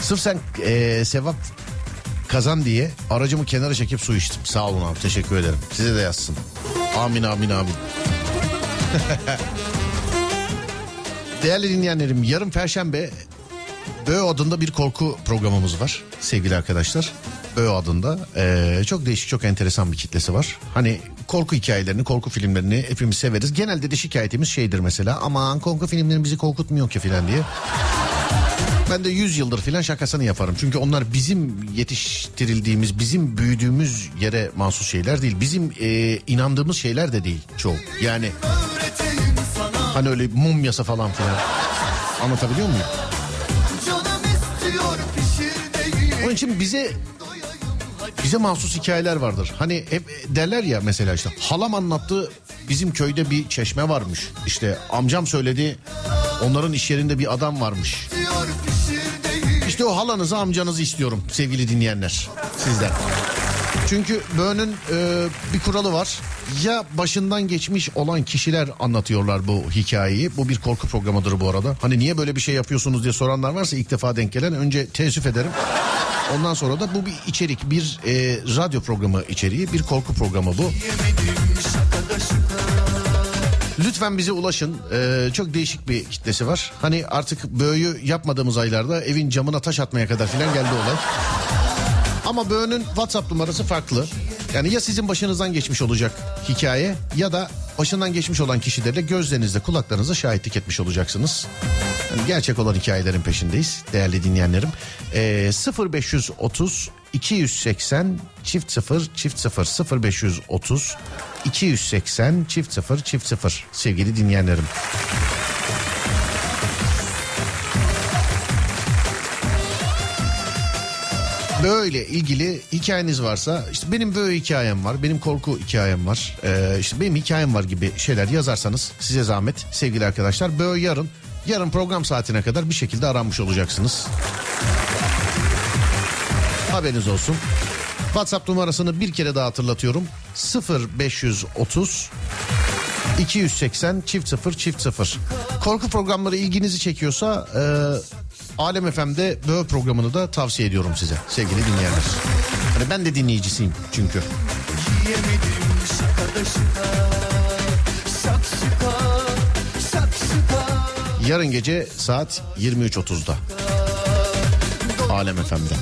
S1: sırf sen eee, sevap kazan diye aracımı kenara çekip su içtim. Sağ olun abi teşekkür ederim. Size de yazsın. Amin amin amin. Değerli dinleyenlerim yarın Perşembe Böğ adında bir korku programımız var sevgili arkadaşlar. Böğ adında Ee, çok değişik çok enteresan bir kitlesi var. Hani korku hikayelerini korku filmlerini hepimiz severiz. Genelde de şikayetimiz şeydir mesela aman korku filmleri bizi korkutmuyor ki filan diye. Ben de 100 yıldır filan şakasını yaparım. Çünkü onlar bizim yetiştirildiğimiz, bizim büyüdüğümüz yere mahsus şeyler değil. Bizim e, inandığımız şeyler de değil çoğu. Yani hani öyle mumyası falan filan. Anlatabiliyor muyum? Onun için bize bize mahsus hikayeler vardır. Hani hep derler ya mesela işte halam anlattı bizim köyde bir çeşme varmış. İşte amcam söyledi onların iş yerinde bir adam varmış. İşte o halanızı amcanızı istiyorum sevgili dinleyenler sizden. Çünkü Böğün'ün e, bir kuralı var. Ya başından geçmiş olan kişiler anlatıyorlar bu hikayeyi. Bu bir korku programıdır bu arada. Hani niye böyle bir şey yapıyorsunuz diye soranlar varsa ilk defa denk gelen önce teessüf ederim. Ondan sonra da bu bir içerik, bir e, radyo programı içeriği, bir korku programı bu. Lütfen bize ulaşın. Ee, çok değişik bir kitlesi var. Hani artık böğü yapmadığımız aylarda evin camına taş atmaya kadar filan geldi olay. Ama böğünün WhatsApp numarası farklı. Yani ya sizin başınızdan geçmiş olacak hikaye ya da başından geçmiş olan kişilerle gözlerinizle kulaklarınızla şahitlik etmiş olacaksınız. Yani gerçek olan hikayelerin peşindeyiz değerli dinleyenlerim. Ee, 0530 280 çift 0 çift 0 0530 280 çift 0 çift 0 sevgili dinleyenlerim. Böyle ilgili hikayeniz varsa işte benim böyle hikayem var benim korku hikayem var ee, işte benim hikayem var gibi şeyler yazarsanız size zahmet sevgili arkadaşlar böyle yarın yarın program saatine kadar bir şekilde aranmış olacaksınız. Haberiniz olsun. WhatsApp numarasını bir kere daha hatırlatıyorum. 0530 280 çift 0 çift 0. Korku programları ilginizi çekiyorsa e, Alem FM'de böyle programını da tavsiye ediyorum size sevgili dinleyenler. Hani ben de dinleyicisiyim çünkü. Yarın gece saat 23.30'da. Alem FM'de.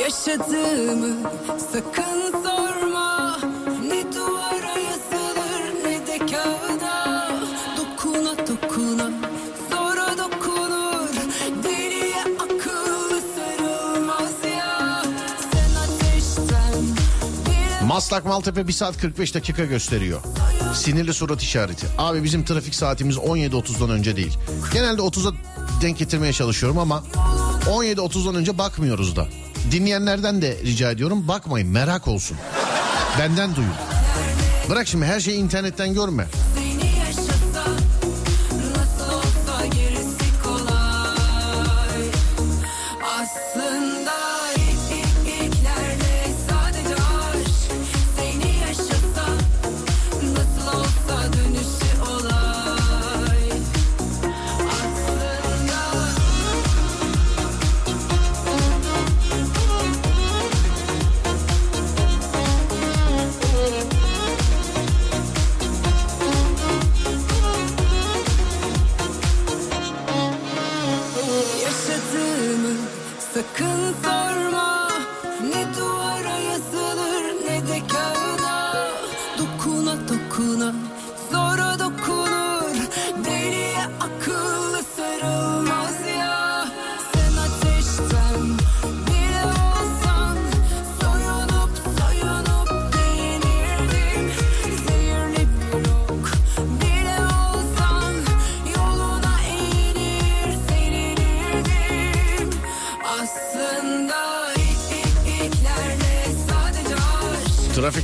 S4: Yaşadığımı sakın
S1: Maslak Maltepe 1 saat 45 dakika gösteriyor. Sinirli surat işareti. Abi bizim trafik saatimiz 17.30'dan önce değil. Genelde 30'a denk getirmeye çalışıyorum ama 17.30'dan önce bakmıyoruz da. Dinleyenlerden de rica ediyorum bakmayın merak olsun. Benden duyun. Bırak şimdi her şeyi internetten görme.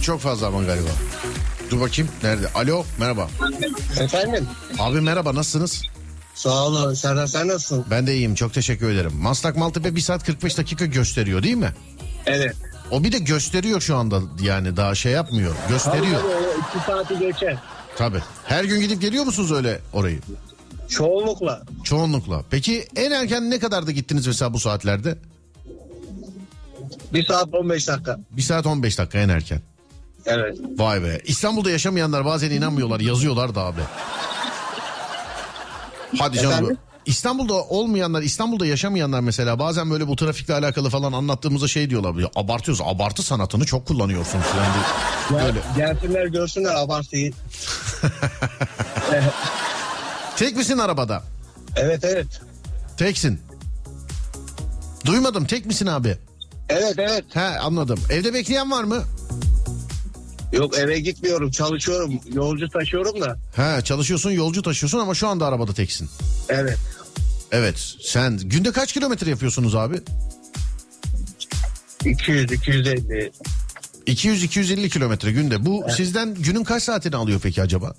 S1: Çok fazla ama galiba. Dur bakayım nerede? Alo merhaba.
S10: Efendim?
S1: Abi merhaba nasılsınız?
S10: Sağ olun. Serdar sen nasılsın?
S1: Ben de iyiyim çok teşekkür ederim. Maslak Maltepe 1 saat 45 dakika gösteriyor değil mi?
S10: Evet.
S1: O bir de gösteriyor şu anda yani daha şey yapmıyor. Gösteriyor.
S10: Tabii, tabii, iki saati geçer.
S1: Tabii. Her gün gidip geliyor musunuz öyle orayı?
S10: Çoğunlukla.
S1: Çoğunlukla. Peki en erken ne kadar da gittiniz mesela bu saatlerde?
S10: Bir saat 15 dakika.
S1: 1 saat 15 dakika en erken.
S10: Evet.
S1: Vay be. İstanbul'da yaşamayanlar bazen inanmıyorlar yazıyorlar da abi. Hadi canım.
S10: Efendim?
S1: İstanbul'da olmayanlar, İstanbul'da yaşamayanlar mesela bazen böyle bu trafikle alakalı falan anlattığımızda şey diyorlar. Ya, abartıyoruz. Abartı sanatını çok kullanıyorsunuz. Yani
S10: Ya,
S1: böyle.
S10: Gelsinler görsünler abartıyı.
S1: Tek misin arabada?
S10: Evet evet.
S1: Teksin. Duymadım. Tek misin abi?
S10: Evet evet.
S1: He anladım. Evde bekleyen var mı?
S10: Yok eve gitmiyorum çalışıyorum. Yolcu taşıyorum da.
S1: He çalışıyorsun yolcu taşıyorsun ama şu anda arabada teksin.
S10: Evet.
S1: Evet sen günde kaç kilometre yapıyorsunuz abi?
S10: 200 250
S1: 200-250 kilometre günde. Bu sizden günün kaç saatini alıyor peki acaba?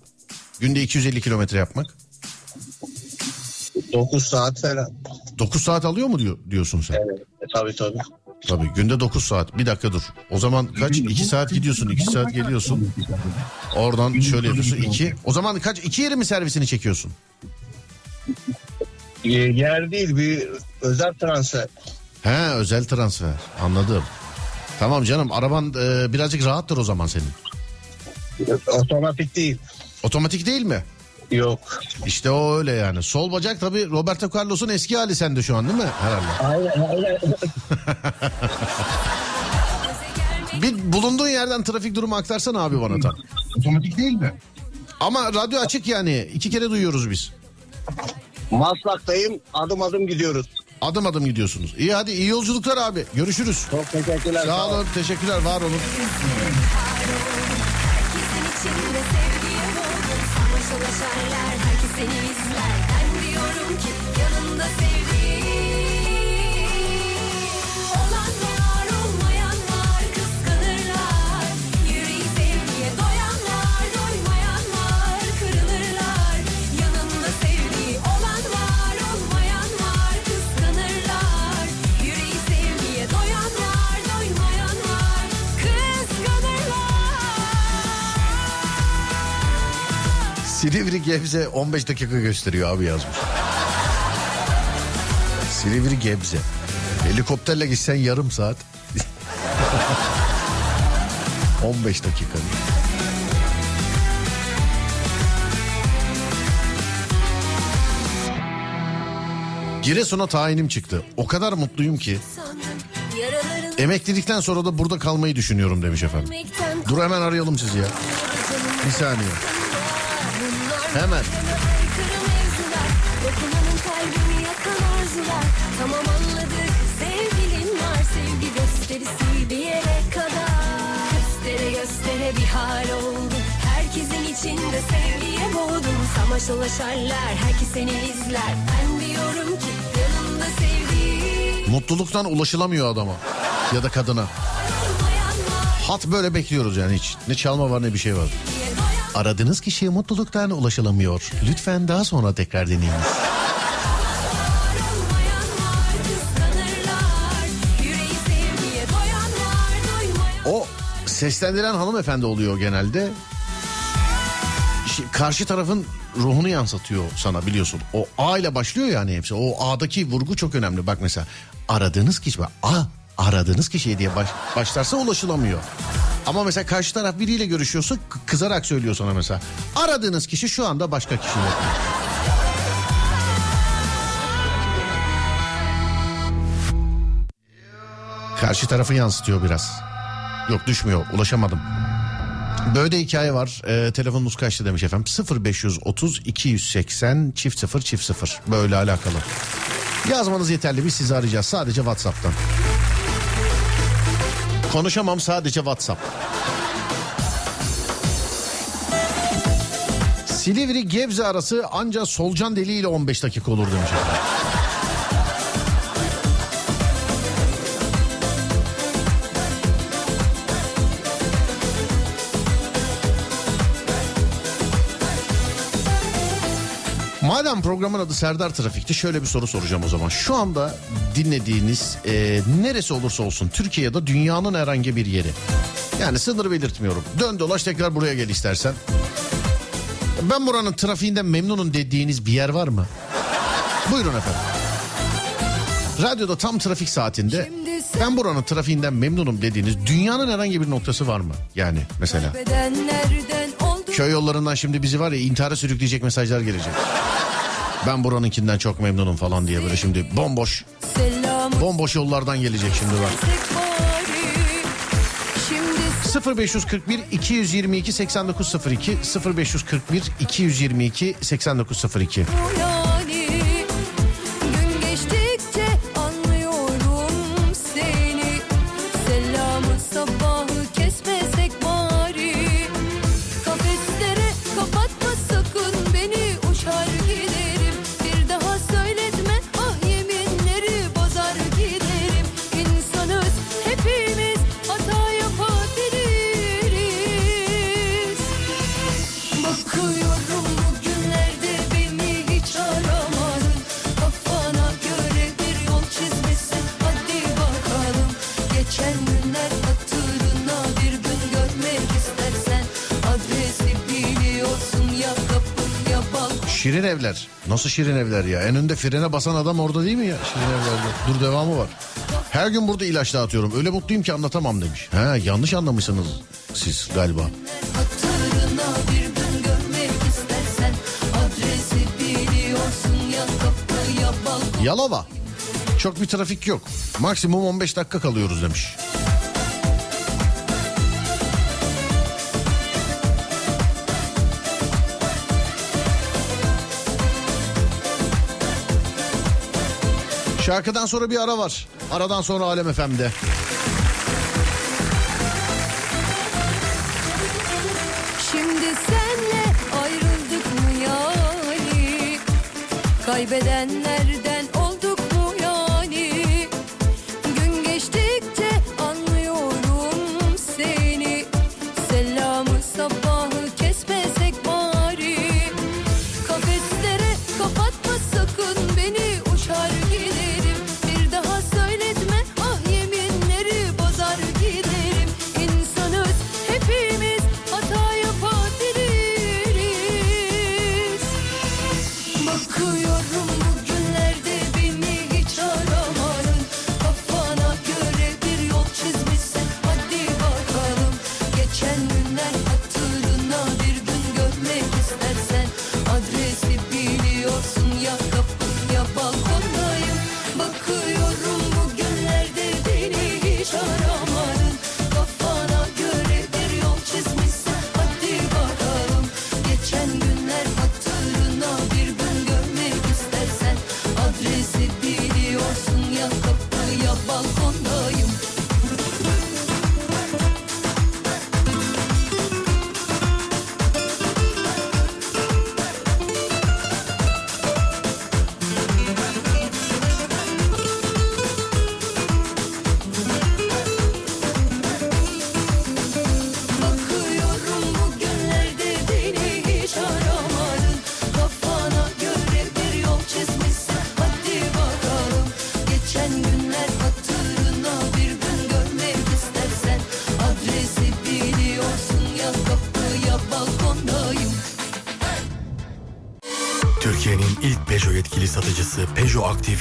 S1: Günde 250 kilometre yapmak.
S10: 9 saat falan.
S1: 9 saat alıyor mu diyor, diyorsun sen?
S10: Evet. E, tabii tabii.
S1: Tabii günde 9 saat. Bir dakika dur. O zaman kaç? 2 saat gidiyorsun, 2 saat geliyorsun. Oradan şöyle yapıyorsun 2. O zaman kaç? 2 yeri mi servisini çekiyorsun?
S10: E, Yer değil bir özel transfer.
S1: He özel transfer. Anladım. Tamam canım araban e, birazcık rahattır o zaman senin.
S10: Otomatik değil.
S1: Otomatik değil mi?
S10: Yok.
S1: İşte o öyle yani. Sol bacak tabii Roberto Carlos'un eski hali sende şu an değil mi? Herhalde.
S10: Aynen aynen.
S1: Bir bulunduğun yerden trafik durumu aktarsana abi bana tam.
S11: Otomatik değil mi?
S1: Ama radyo açık yani. iki kere duyuyoruz biz.
S10: Maslak'tayım adım adım gidiyoruz.
S1: Adım adım gidiyorsunuz. İyi hadi iyi yolculuklar abi. Görüşürüz.
S10: Çok teşekkürler.
S1: Sağ olun teşekkürler var olun. Silivri Gebze 15 dakika gösteriyor abi yazmış. Silivri Gebze. Helikopterle gitsen yarım saat. 15 dakika. Giresun'a tayinim çıktı. O kadar mutluyum ki. Emeklilikten sonra da burada kalmayı düşünüyorum demiş efendim. Dur hemen arayalım sizi ya. Bir saniye. Hemen.
S4: Tamam anladık sevgilin var Sevgi gösterisi bir yere kadar Göstere göstere bir hal oldu Herkesin içinde sevgiye boğdum Samaşalaşarlar herkes seni izler Ben diyorum ki yanımda sevdiğim
S1: Mutluluktan ulaşılamıyor adama ya da kadına. Hat böyle bekliyoruz yani hiç. Ne çalma var ne bir şey var. Aradığınız kişiye mutluluktan ulaşılamıyor. Lütfen daha sonra tekrar deneyiniz. O seslendiren hanımefendi oluyor genelde. Karşı tarafın ruhunu yansıtıyor sana biliyorsun. O A ile başlıyor yani hepsi. O A'daki vurgu çok önemli. Bak mesela aradığınız kişi A aradığınız kişiye diye baş, başlarsa ulaşılamıyor. Ama mesela karşı taraf biriyle görüşüyorsa kızarak söylüyor sana mesela. Aradığınız kişi şu anda başka kişiyle. Karşı tarafı yansıtıyor biraz. Yok düşmüyor ulaşamadım. Böyle hikaye var. Ee, telefonunuz kaçtı demiş efendim. 0530 280 çift 0 çift 0. Böyle alakalı. Yazmanız yeterli biz sizi arayacağız sadece WhatsApp'tan. Konuşamam sadece WhatsApp. Silivri Gebze arası ancak solucan deliğiyle 15 dakika olur demiş Madem programın adı Serdar Trafik'ti şöyle bir soru soracağım o zaman. Şu anda dinlediğiniz e, neresi olursa olsun Türkiye ya da dünyanın herhangi bir yeri. Yani sınır belirtmiyorum. Dön dolaş tekrar buraya gel istersen. Ben buranın trafiğinden memnunum dediğiniz bir yer var mı? Buyurun efendim. Radyoda tam trafik saatinde ben buranın trafiğinden memnunum dediğiniz dünyanın herhangi bir noktası var mı? Yani mesela. Köy yollarından şimdi bizi var ya intihara sürükleyecek mesajlar gelecek. Ben buranınkinden çok memnunum falan diye böyle şimdi bomboş bomboş yollardan gelecek şimdi bak.
S4: Şimdi
S1: 0541 222 8902 0541 222 8902 Nasıl şirin evler ya? En önde frene basan adam orada değil mi ya? Şirin evlerde. Dur devamı var. Her gün burada ilaç dağıtıyorum. Öyle mutluyum ki anlatamam demiş. Ha yanlış anlamışsınız siz galiba. Yalova. Çok bir trafik yok. Maksimum 15 dakika kalıyoruz demiş. Şarkıdan sonra bir ara var. Aradan sonra Alem FM'de.
S4: Şimdi senle ayrıldık mı yani Kaybedenlerden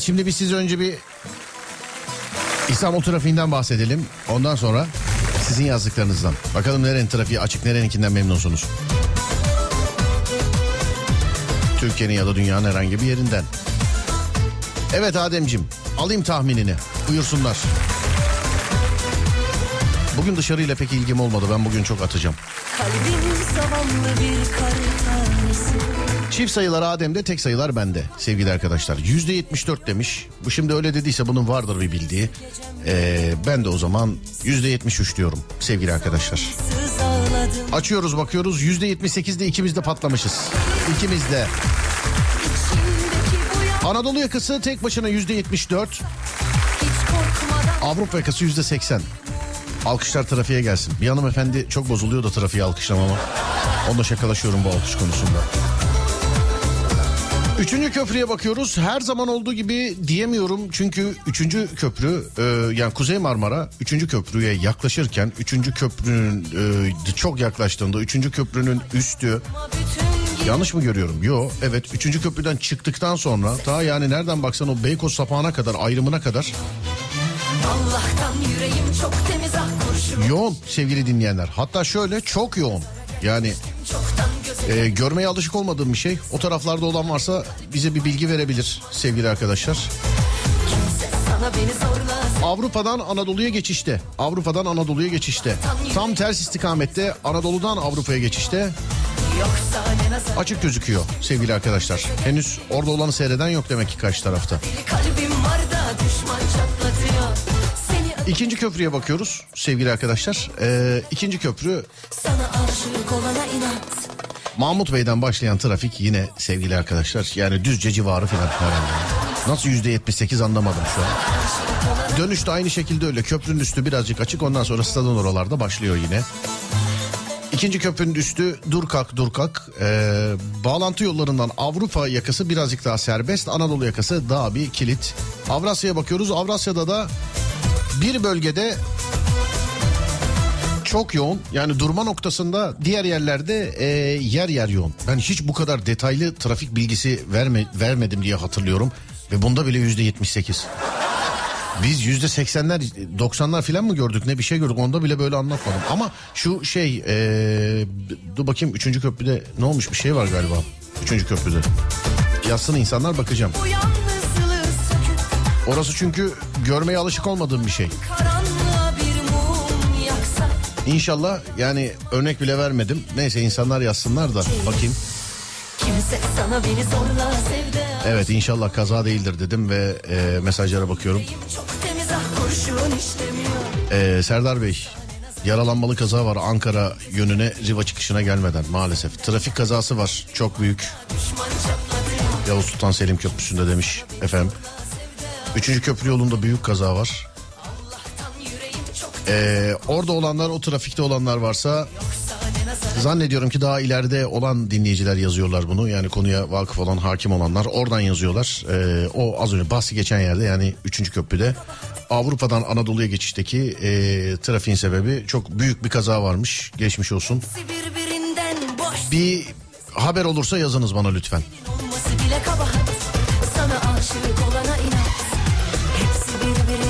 S1: Evet şimdi biz size önce bir İstanbul trafiğinden bahsedelim. Ondan sonra sizin yazdıklarınızdan. Bakalım nerenin trafiği açık, nereninkinden memnunsunuz. Türkiye'nin ya da dünyanın herhangi bir yerinden. Evet Ademcim alayım tahminini. Buyursunlar. Bugün dışarıyla pek ilgim olmadı. Ben bugün çok atacağım.
S4: Kalbim zavallı bir kar tanesi
S1: Çift sayılar Adem'de tek sayılar bende sevgili arkadaşlar. Yüzde 74 demiş. Bu şimdi öyle dediyse bunun vardır bir bildiği. Ee, ben de o zaman yüzde 73 diyorum sevgili arkadaşlar. Açıyoruz bakıyoruz yüzde 78'de ikimiz de patlamışız. İkimiz de. Anadolu yakası tek başına yüzde 74.
S4: hiç korkmadan
S1: Avrupa yakası yüzde 80. Alkışlar trafiğe gelsin. Bir hanımefendi çok bozuluyor da trafiğe alkışlamama. Onunla şakalaşıyorum bu alkış konusunda. Üçüncü köprüye bakıyoruz. Her zaman olduğu gibi diyemiyorum. Çünkü üçüncü köprü e, yani Kuzey Marmara üçüncü köprüye yaklaşırken üçüncü köprünün e, çok yaklaştığında üçüncü köprünün üstü yanlış mı görüyorum? Yo evet üçüncü köprüden çıktıktan sonra ta yani nereden baksan o Beykoz sapağına kadar ayrımına kadar
S4: ah
S1: yoğun sevgili dinleyenler. Hatta şöyle çok yoğun. Yani
S4: çoktan gözüm
S1: e, görmeye alışık olmadığım bir şey. O taraflarda olan varsa bize bir bilgi verebilir sevgili arkadaşlar. Avrupa'dan Anadolu'ya geçişte. Avrupa'dan Anadolu'ya geçişte. Tam ters istikamette Anadolu'dan Avrupa'ya geçişte açık gözüküyor sevgili arkadaşlar. Henüz orada olanı seyreden yok demek ki karşı tarafta. İkinci köprüye bakıyoruz sevgili arkadaşlar. Ee, ikinci köprü
S4: sana aşık olana inat
S1: Mahmut Bey'den başlayan trafik yine sevgili arkadaşlar. Yani Düzce civarı falan herhalde. Nasıl yüzde yetmiş sekiz anlamadım şu an. Dönüşte aynı şekilde öyle. Köprünün üstü birazcık açık ondan sonra stadın oralarda başlıyor yine. İkinci köprünün üstü dur kalk dur kalk. Ee, bağlantı yollarından Avrupa yakası birazcık daha serbest. Anadolu yakası daha bir kilit. Avrasya'ya bakıyoruz. Avrasya'da da bir bölgede çok yoğun. Yani durma noktasında diğer yerlerde e, yer yer yoğun. Ben hiç bu kadar detaylı trafik bilgisi verme, vermedim diye hatırlıyorum. Ve bunda bile yüzde yetmiş sekiz. Biz yüzde seksenler doksanlar falan mı gördük ne bir şey gördük onda bile böyle anlatmadım. Ama şu şey e, dur bakayım üçüncü köprüde ne olmuş bir şey var galiba. Üçüncü köprüde. Yazsın insanlar bakacağım. Orası çünkü görmeye alışık olmadığım bir şey.
S9: yaksak
S1: İnşallah yani örnek bile vermedim. Neyse insanlar yazsınlar da bakayım. Evet inşallah kaza değildir dedim ve e, mesajlara bakıyorum.
S9: Ah
S1: E, Serdar Bey yaralanmalı kaza var Ankara yönüne Riva çıkışına gelmeden maalesef. Trafik kazası var çok büyük. Yavuz Sultan Selim Köprüsü'nde demiş efendim. Üçüncü köprü yolunda büyük kaza var.
S9: Yüreğim çok
S1: E, orada olanlar o trafikte olanlar varsa Zannediyorum ki daha ileride olan dinleyiciler yazıyorlar bunu. Yani konuya vakıf olan, hakim olanlar oradan yazıyorlar. Ee, o az önce bahsi geçen yerde yani 3. köprüde Avrupa'dan Anadolu'ya geçişteki e, trafiğin sebebi çok büyük bir kaza varmış. Geçmiş olsun. Bir haber olursa yazınız bana lütfen.
S9: Sana aşık olana inat Hepsi birbirinden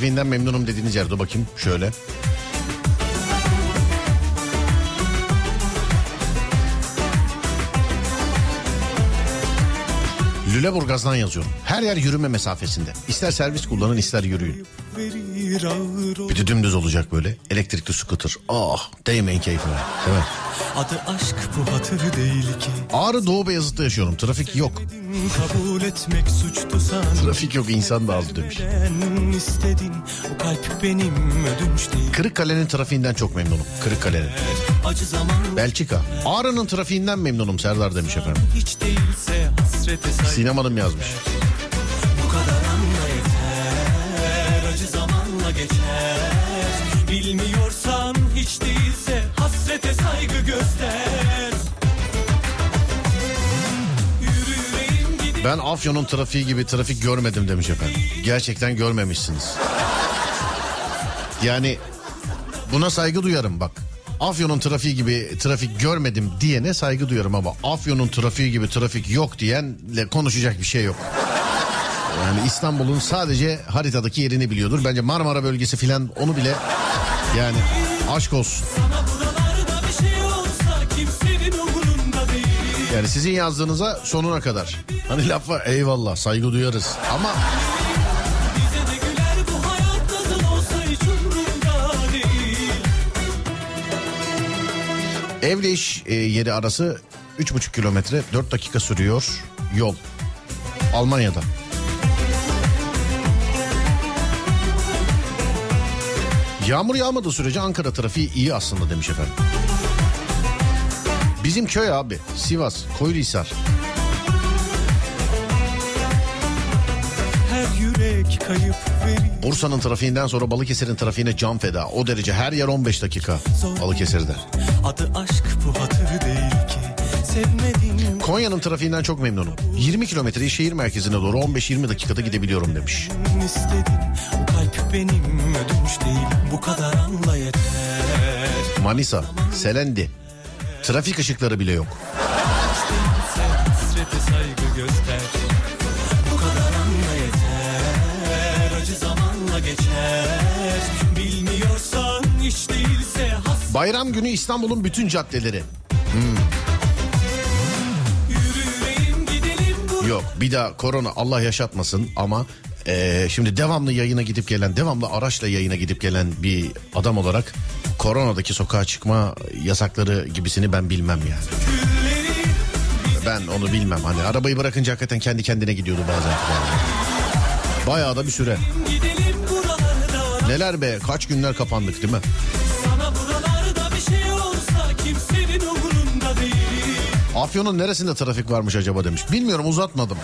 S1: Trafiğinden memnunum dediğiniz yerde bakayım şöyle. Lüleburgaz'dan yazıyorum. Her yer yürüme mesafesinde. İster servis kullanın ister yürüyün. Bir de dümdüz olacak böyle. Elektrikli scooter. Ah değmeyin keyfine. Mi?
S11: Adı aşk bu hatır değil ki
S1: Ağrı Doğu Beyazıt'ta yaşıyorum. Trafik yok.
S11: Kabul etmek suçtu san
S1: Trafik yok insan da az demiş.
S11: İstedin o kalp benim ödünç değil
S1: Kırıkkale'nin trafiğinden çok memnunum. Kırıkkale'nin.
S11: Acı zaman
S1: Belçika. Ağrı'nın trafiğinden memnunum Serdar demiş efendim.
S11: hiç değilse hasrete
S1: Sinem Hanım yazmış.
S11: Bu kadar anla yeter Acı zamanla geçer Bilmiyorsan hiç değilse hasrete saygı göster
S1: Ben Afyon'un trafiği gibi trafik görmedim demiş efendim. Gerçekten görmemişsiniz. Yani buna saygı duyarım bak. Afyon'un trafiği gibi trafik görmedim diyene saygı duyarım ama Afyon'un trafiği gibi trafik yok diyenle konuşacak bir şey yok. Yani İstanbul'un sadece haritadaki yerini biliyordur. Bence Marmara bölgesi filan onu bile yani aşk olsun. Yani sizin yazdığınıza sonuna kadar. Hani lafa eyvallah saygı duyarız ama evle iş e, yeri arası 3,5 kilometre 4 dakika sürüyor yol. Almanya'da. Yağmur yağmadığı sürece Ankara trafiği iyi aslında demiş efendim. Bizim köy abi Sivas,
S11: Koyulhisar.
S1: Bursa'nın trafiğinden sonra Balıkesir'in trafiğine can feda. O derece her yer 15 dakika Balıkesir'de.
S11: Adı aşk bu hatır değil ki.
S1: Konya'nın trafiğinden çok memnunum. 20 kilometreyi şehir merkezine doğru 15-20 dakikada gidebiliyorum demiş. Manisa, Selendi, Trafik ışıkları bile yok. Bayram günü İstanbul'un bütün caddeleri. Hmm, yok bir daha korona Allah yaşatmasın ama eee, şimdi devamlı yayına gidip gelen, devamlı araçla yayına gidip gelen bir adam olarak koronadaki sokağa çıkma yasakları gibisini ben bilmem yani. Ben onu bilmem. Hani arabayı bırakınca hakikaten kendi kendine gidiyordu bazen. Bayağı da bir süre. Neler be kaç günler kapandık değil mi? Afyon'un neresinde trafik varmış acaba demiş. Bilmiyorum uzatmadım.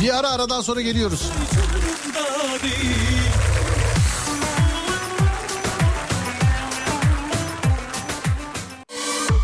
S1: Bir ara aradan sonra geliyoruz.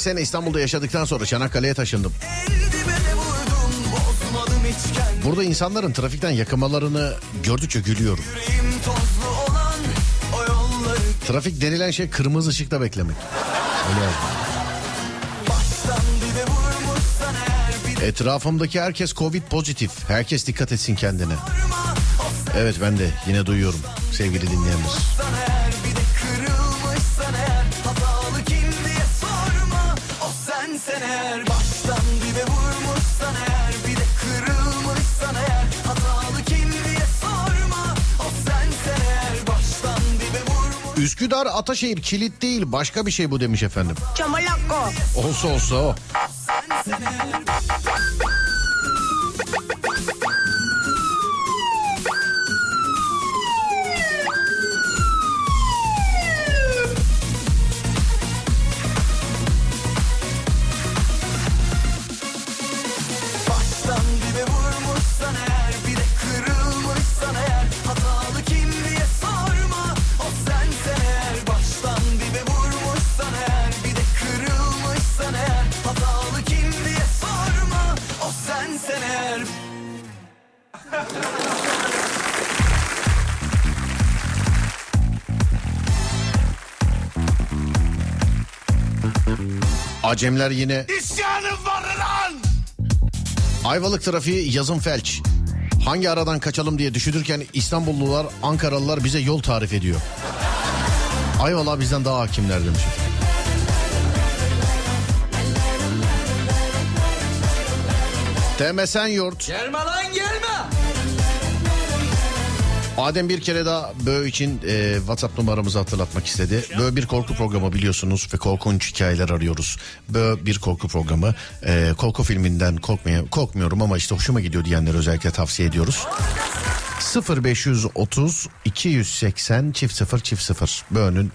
S1: 35 sene İstanbul'da yaşadıktan sonra Çanakkale'ye taşındım. Burada insanların trafikten yakamalarını gördükçe gülüyorum. Trafik denilen şey kırmızı ışıkta beklemek. Öyle Etrafımdaki herkes Covid pozitif. Herkes dikkat etsin kendine. Evet ben de yine duyuyorum sevgili dinleyenler. Üsküdar Ataşehir kilit değil başka bir şey bu demiş efendim.
S4: Çamalako.
S1: Olsa olsa o. Acemler yine
S6: İsyanım var lan!
S1: Ayvalık trafiği yazın felç. Hangi aradan kaçalım diye düşünürken İstanbullular, Ankaralılar bize yol tarif ediyor. Ayvalık bizden daha hakimler demiş. Demesen yurt.
S2: Gelme lan gelme.
S1: Adem bir kere daha Böğ için e, WhatsApp numaramızı hatırlatmak istedi. Böğ bir korku programı biliyorsunuz ve korkunç hikayeler arıyoruz. Böğ bir korku programı. E, korku filminden korkmaya, korkmuyorum ama işte hoşuma gidiyor diyenlere özellikle tavsiye ediyoruz. 0530 280 çift 0 çift 0 Böğ'ün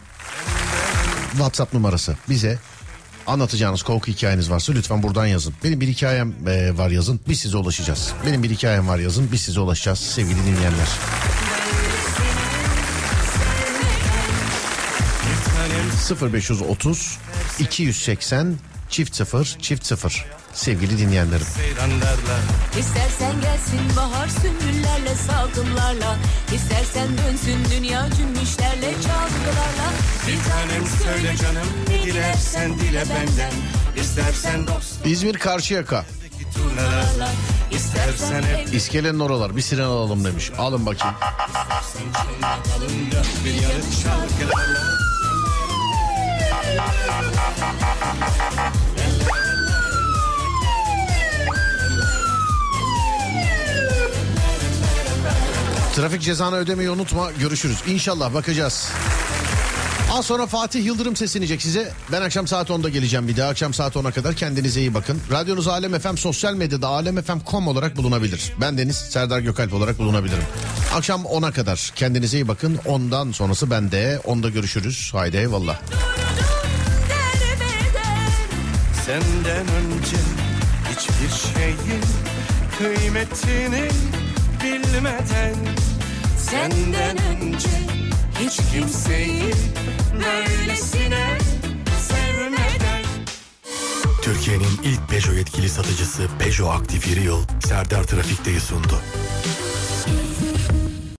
S1: WhatsApp numarası. Bize anlatacağınız korku hikayeniz varsa lütfen buradan yazın. Benim bir hikayem e, var yazın. Biz size ulaşacağız. Benim bir hikayem var yazın. Biz size ulaşacağız sevgili dinleyenler. 0530 280 çift 0 çift 0 sevgili dinleyenlerim.
S4: İstersen gelsin bahar sümbüllerle salkımlarla İstersen dönsün dünya cümbüşlerle çalgılarla. Bir tanem söyle canım ne dilersen dile benden. İstersen dost
S1: İzmir Karşıyaka.
S4: İstersen hep
S1: İskelenin oralar bir siren alalım demiş. Alın bakayım. Trafik cezanı ödemeyi unutma. Görüşürüz. İnşallah bakacağız. Az sonra Fatih Yıldırım seslenecek size. Ben akşam saat 10'da geleceğim bir daha. Akşam saat 10'a kadar kendinize iyi bakın. Radyonuz Alem FM sosyal medyada alemfm.com olarak bulunabilir. Ben Deniz Serdar Gökalp olarak bulunabilirim. Akşam 10'a kadar kendinize iyi bakın. Ondan sonrası bende. Onda görüşürüz. Haydi eyvallah.
S11: Senden önce hiçbir şeyin kıymetini bilmeden
S4: Senden önce hiç kimseyi böylesine
S6: Türkiye'nin ilk Peugeot yetkili satıcısı Peugeot Aktif Yeri Yıl Serdar Trafik'teyi sundu.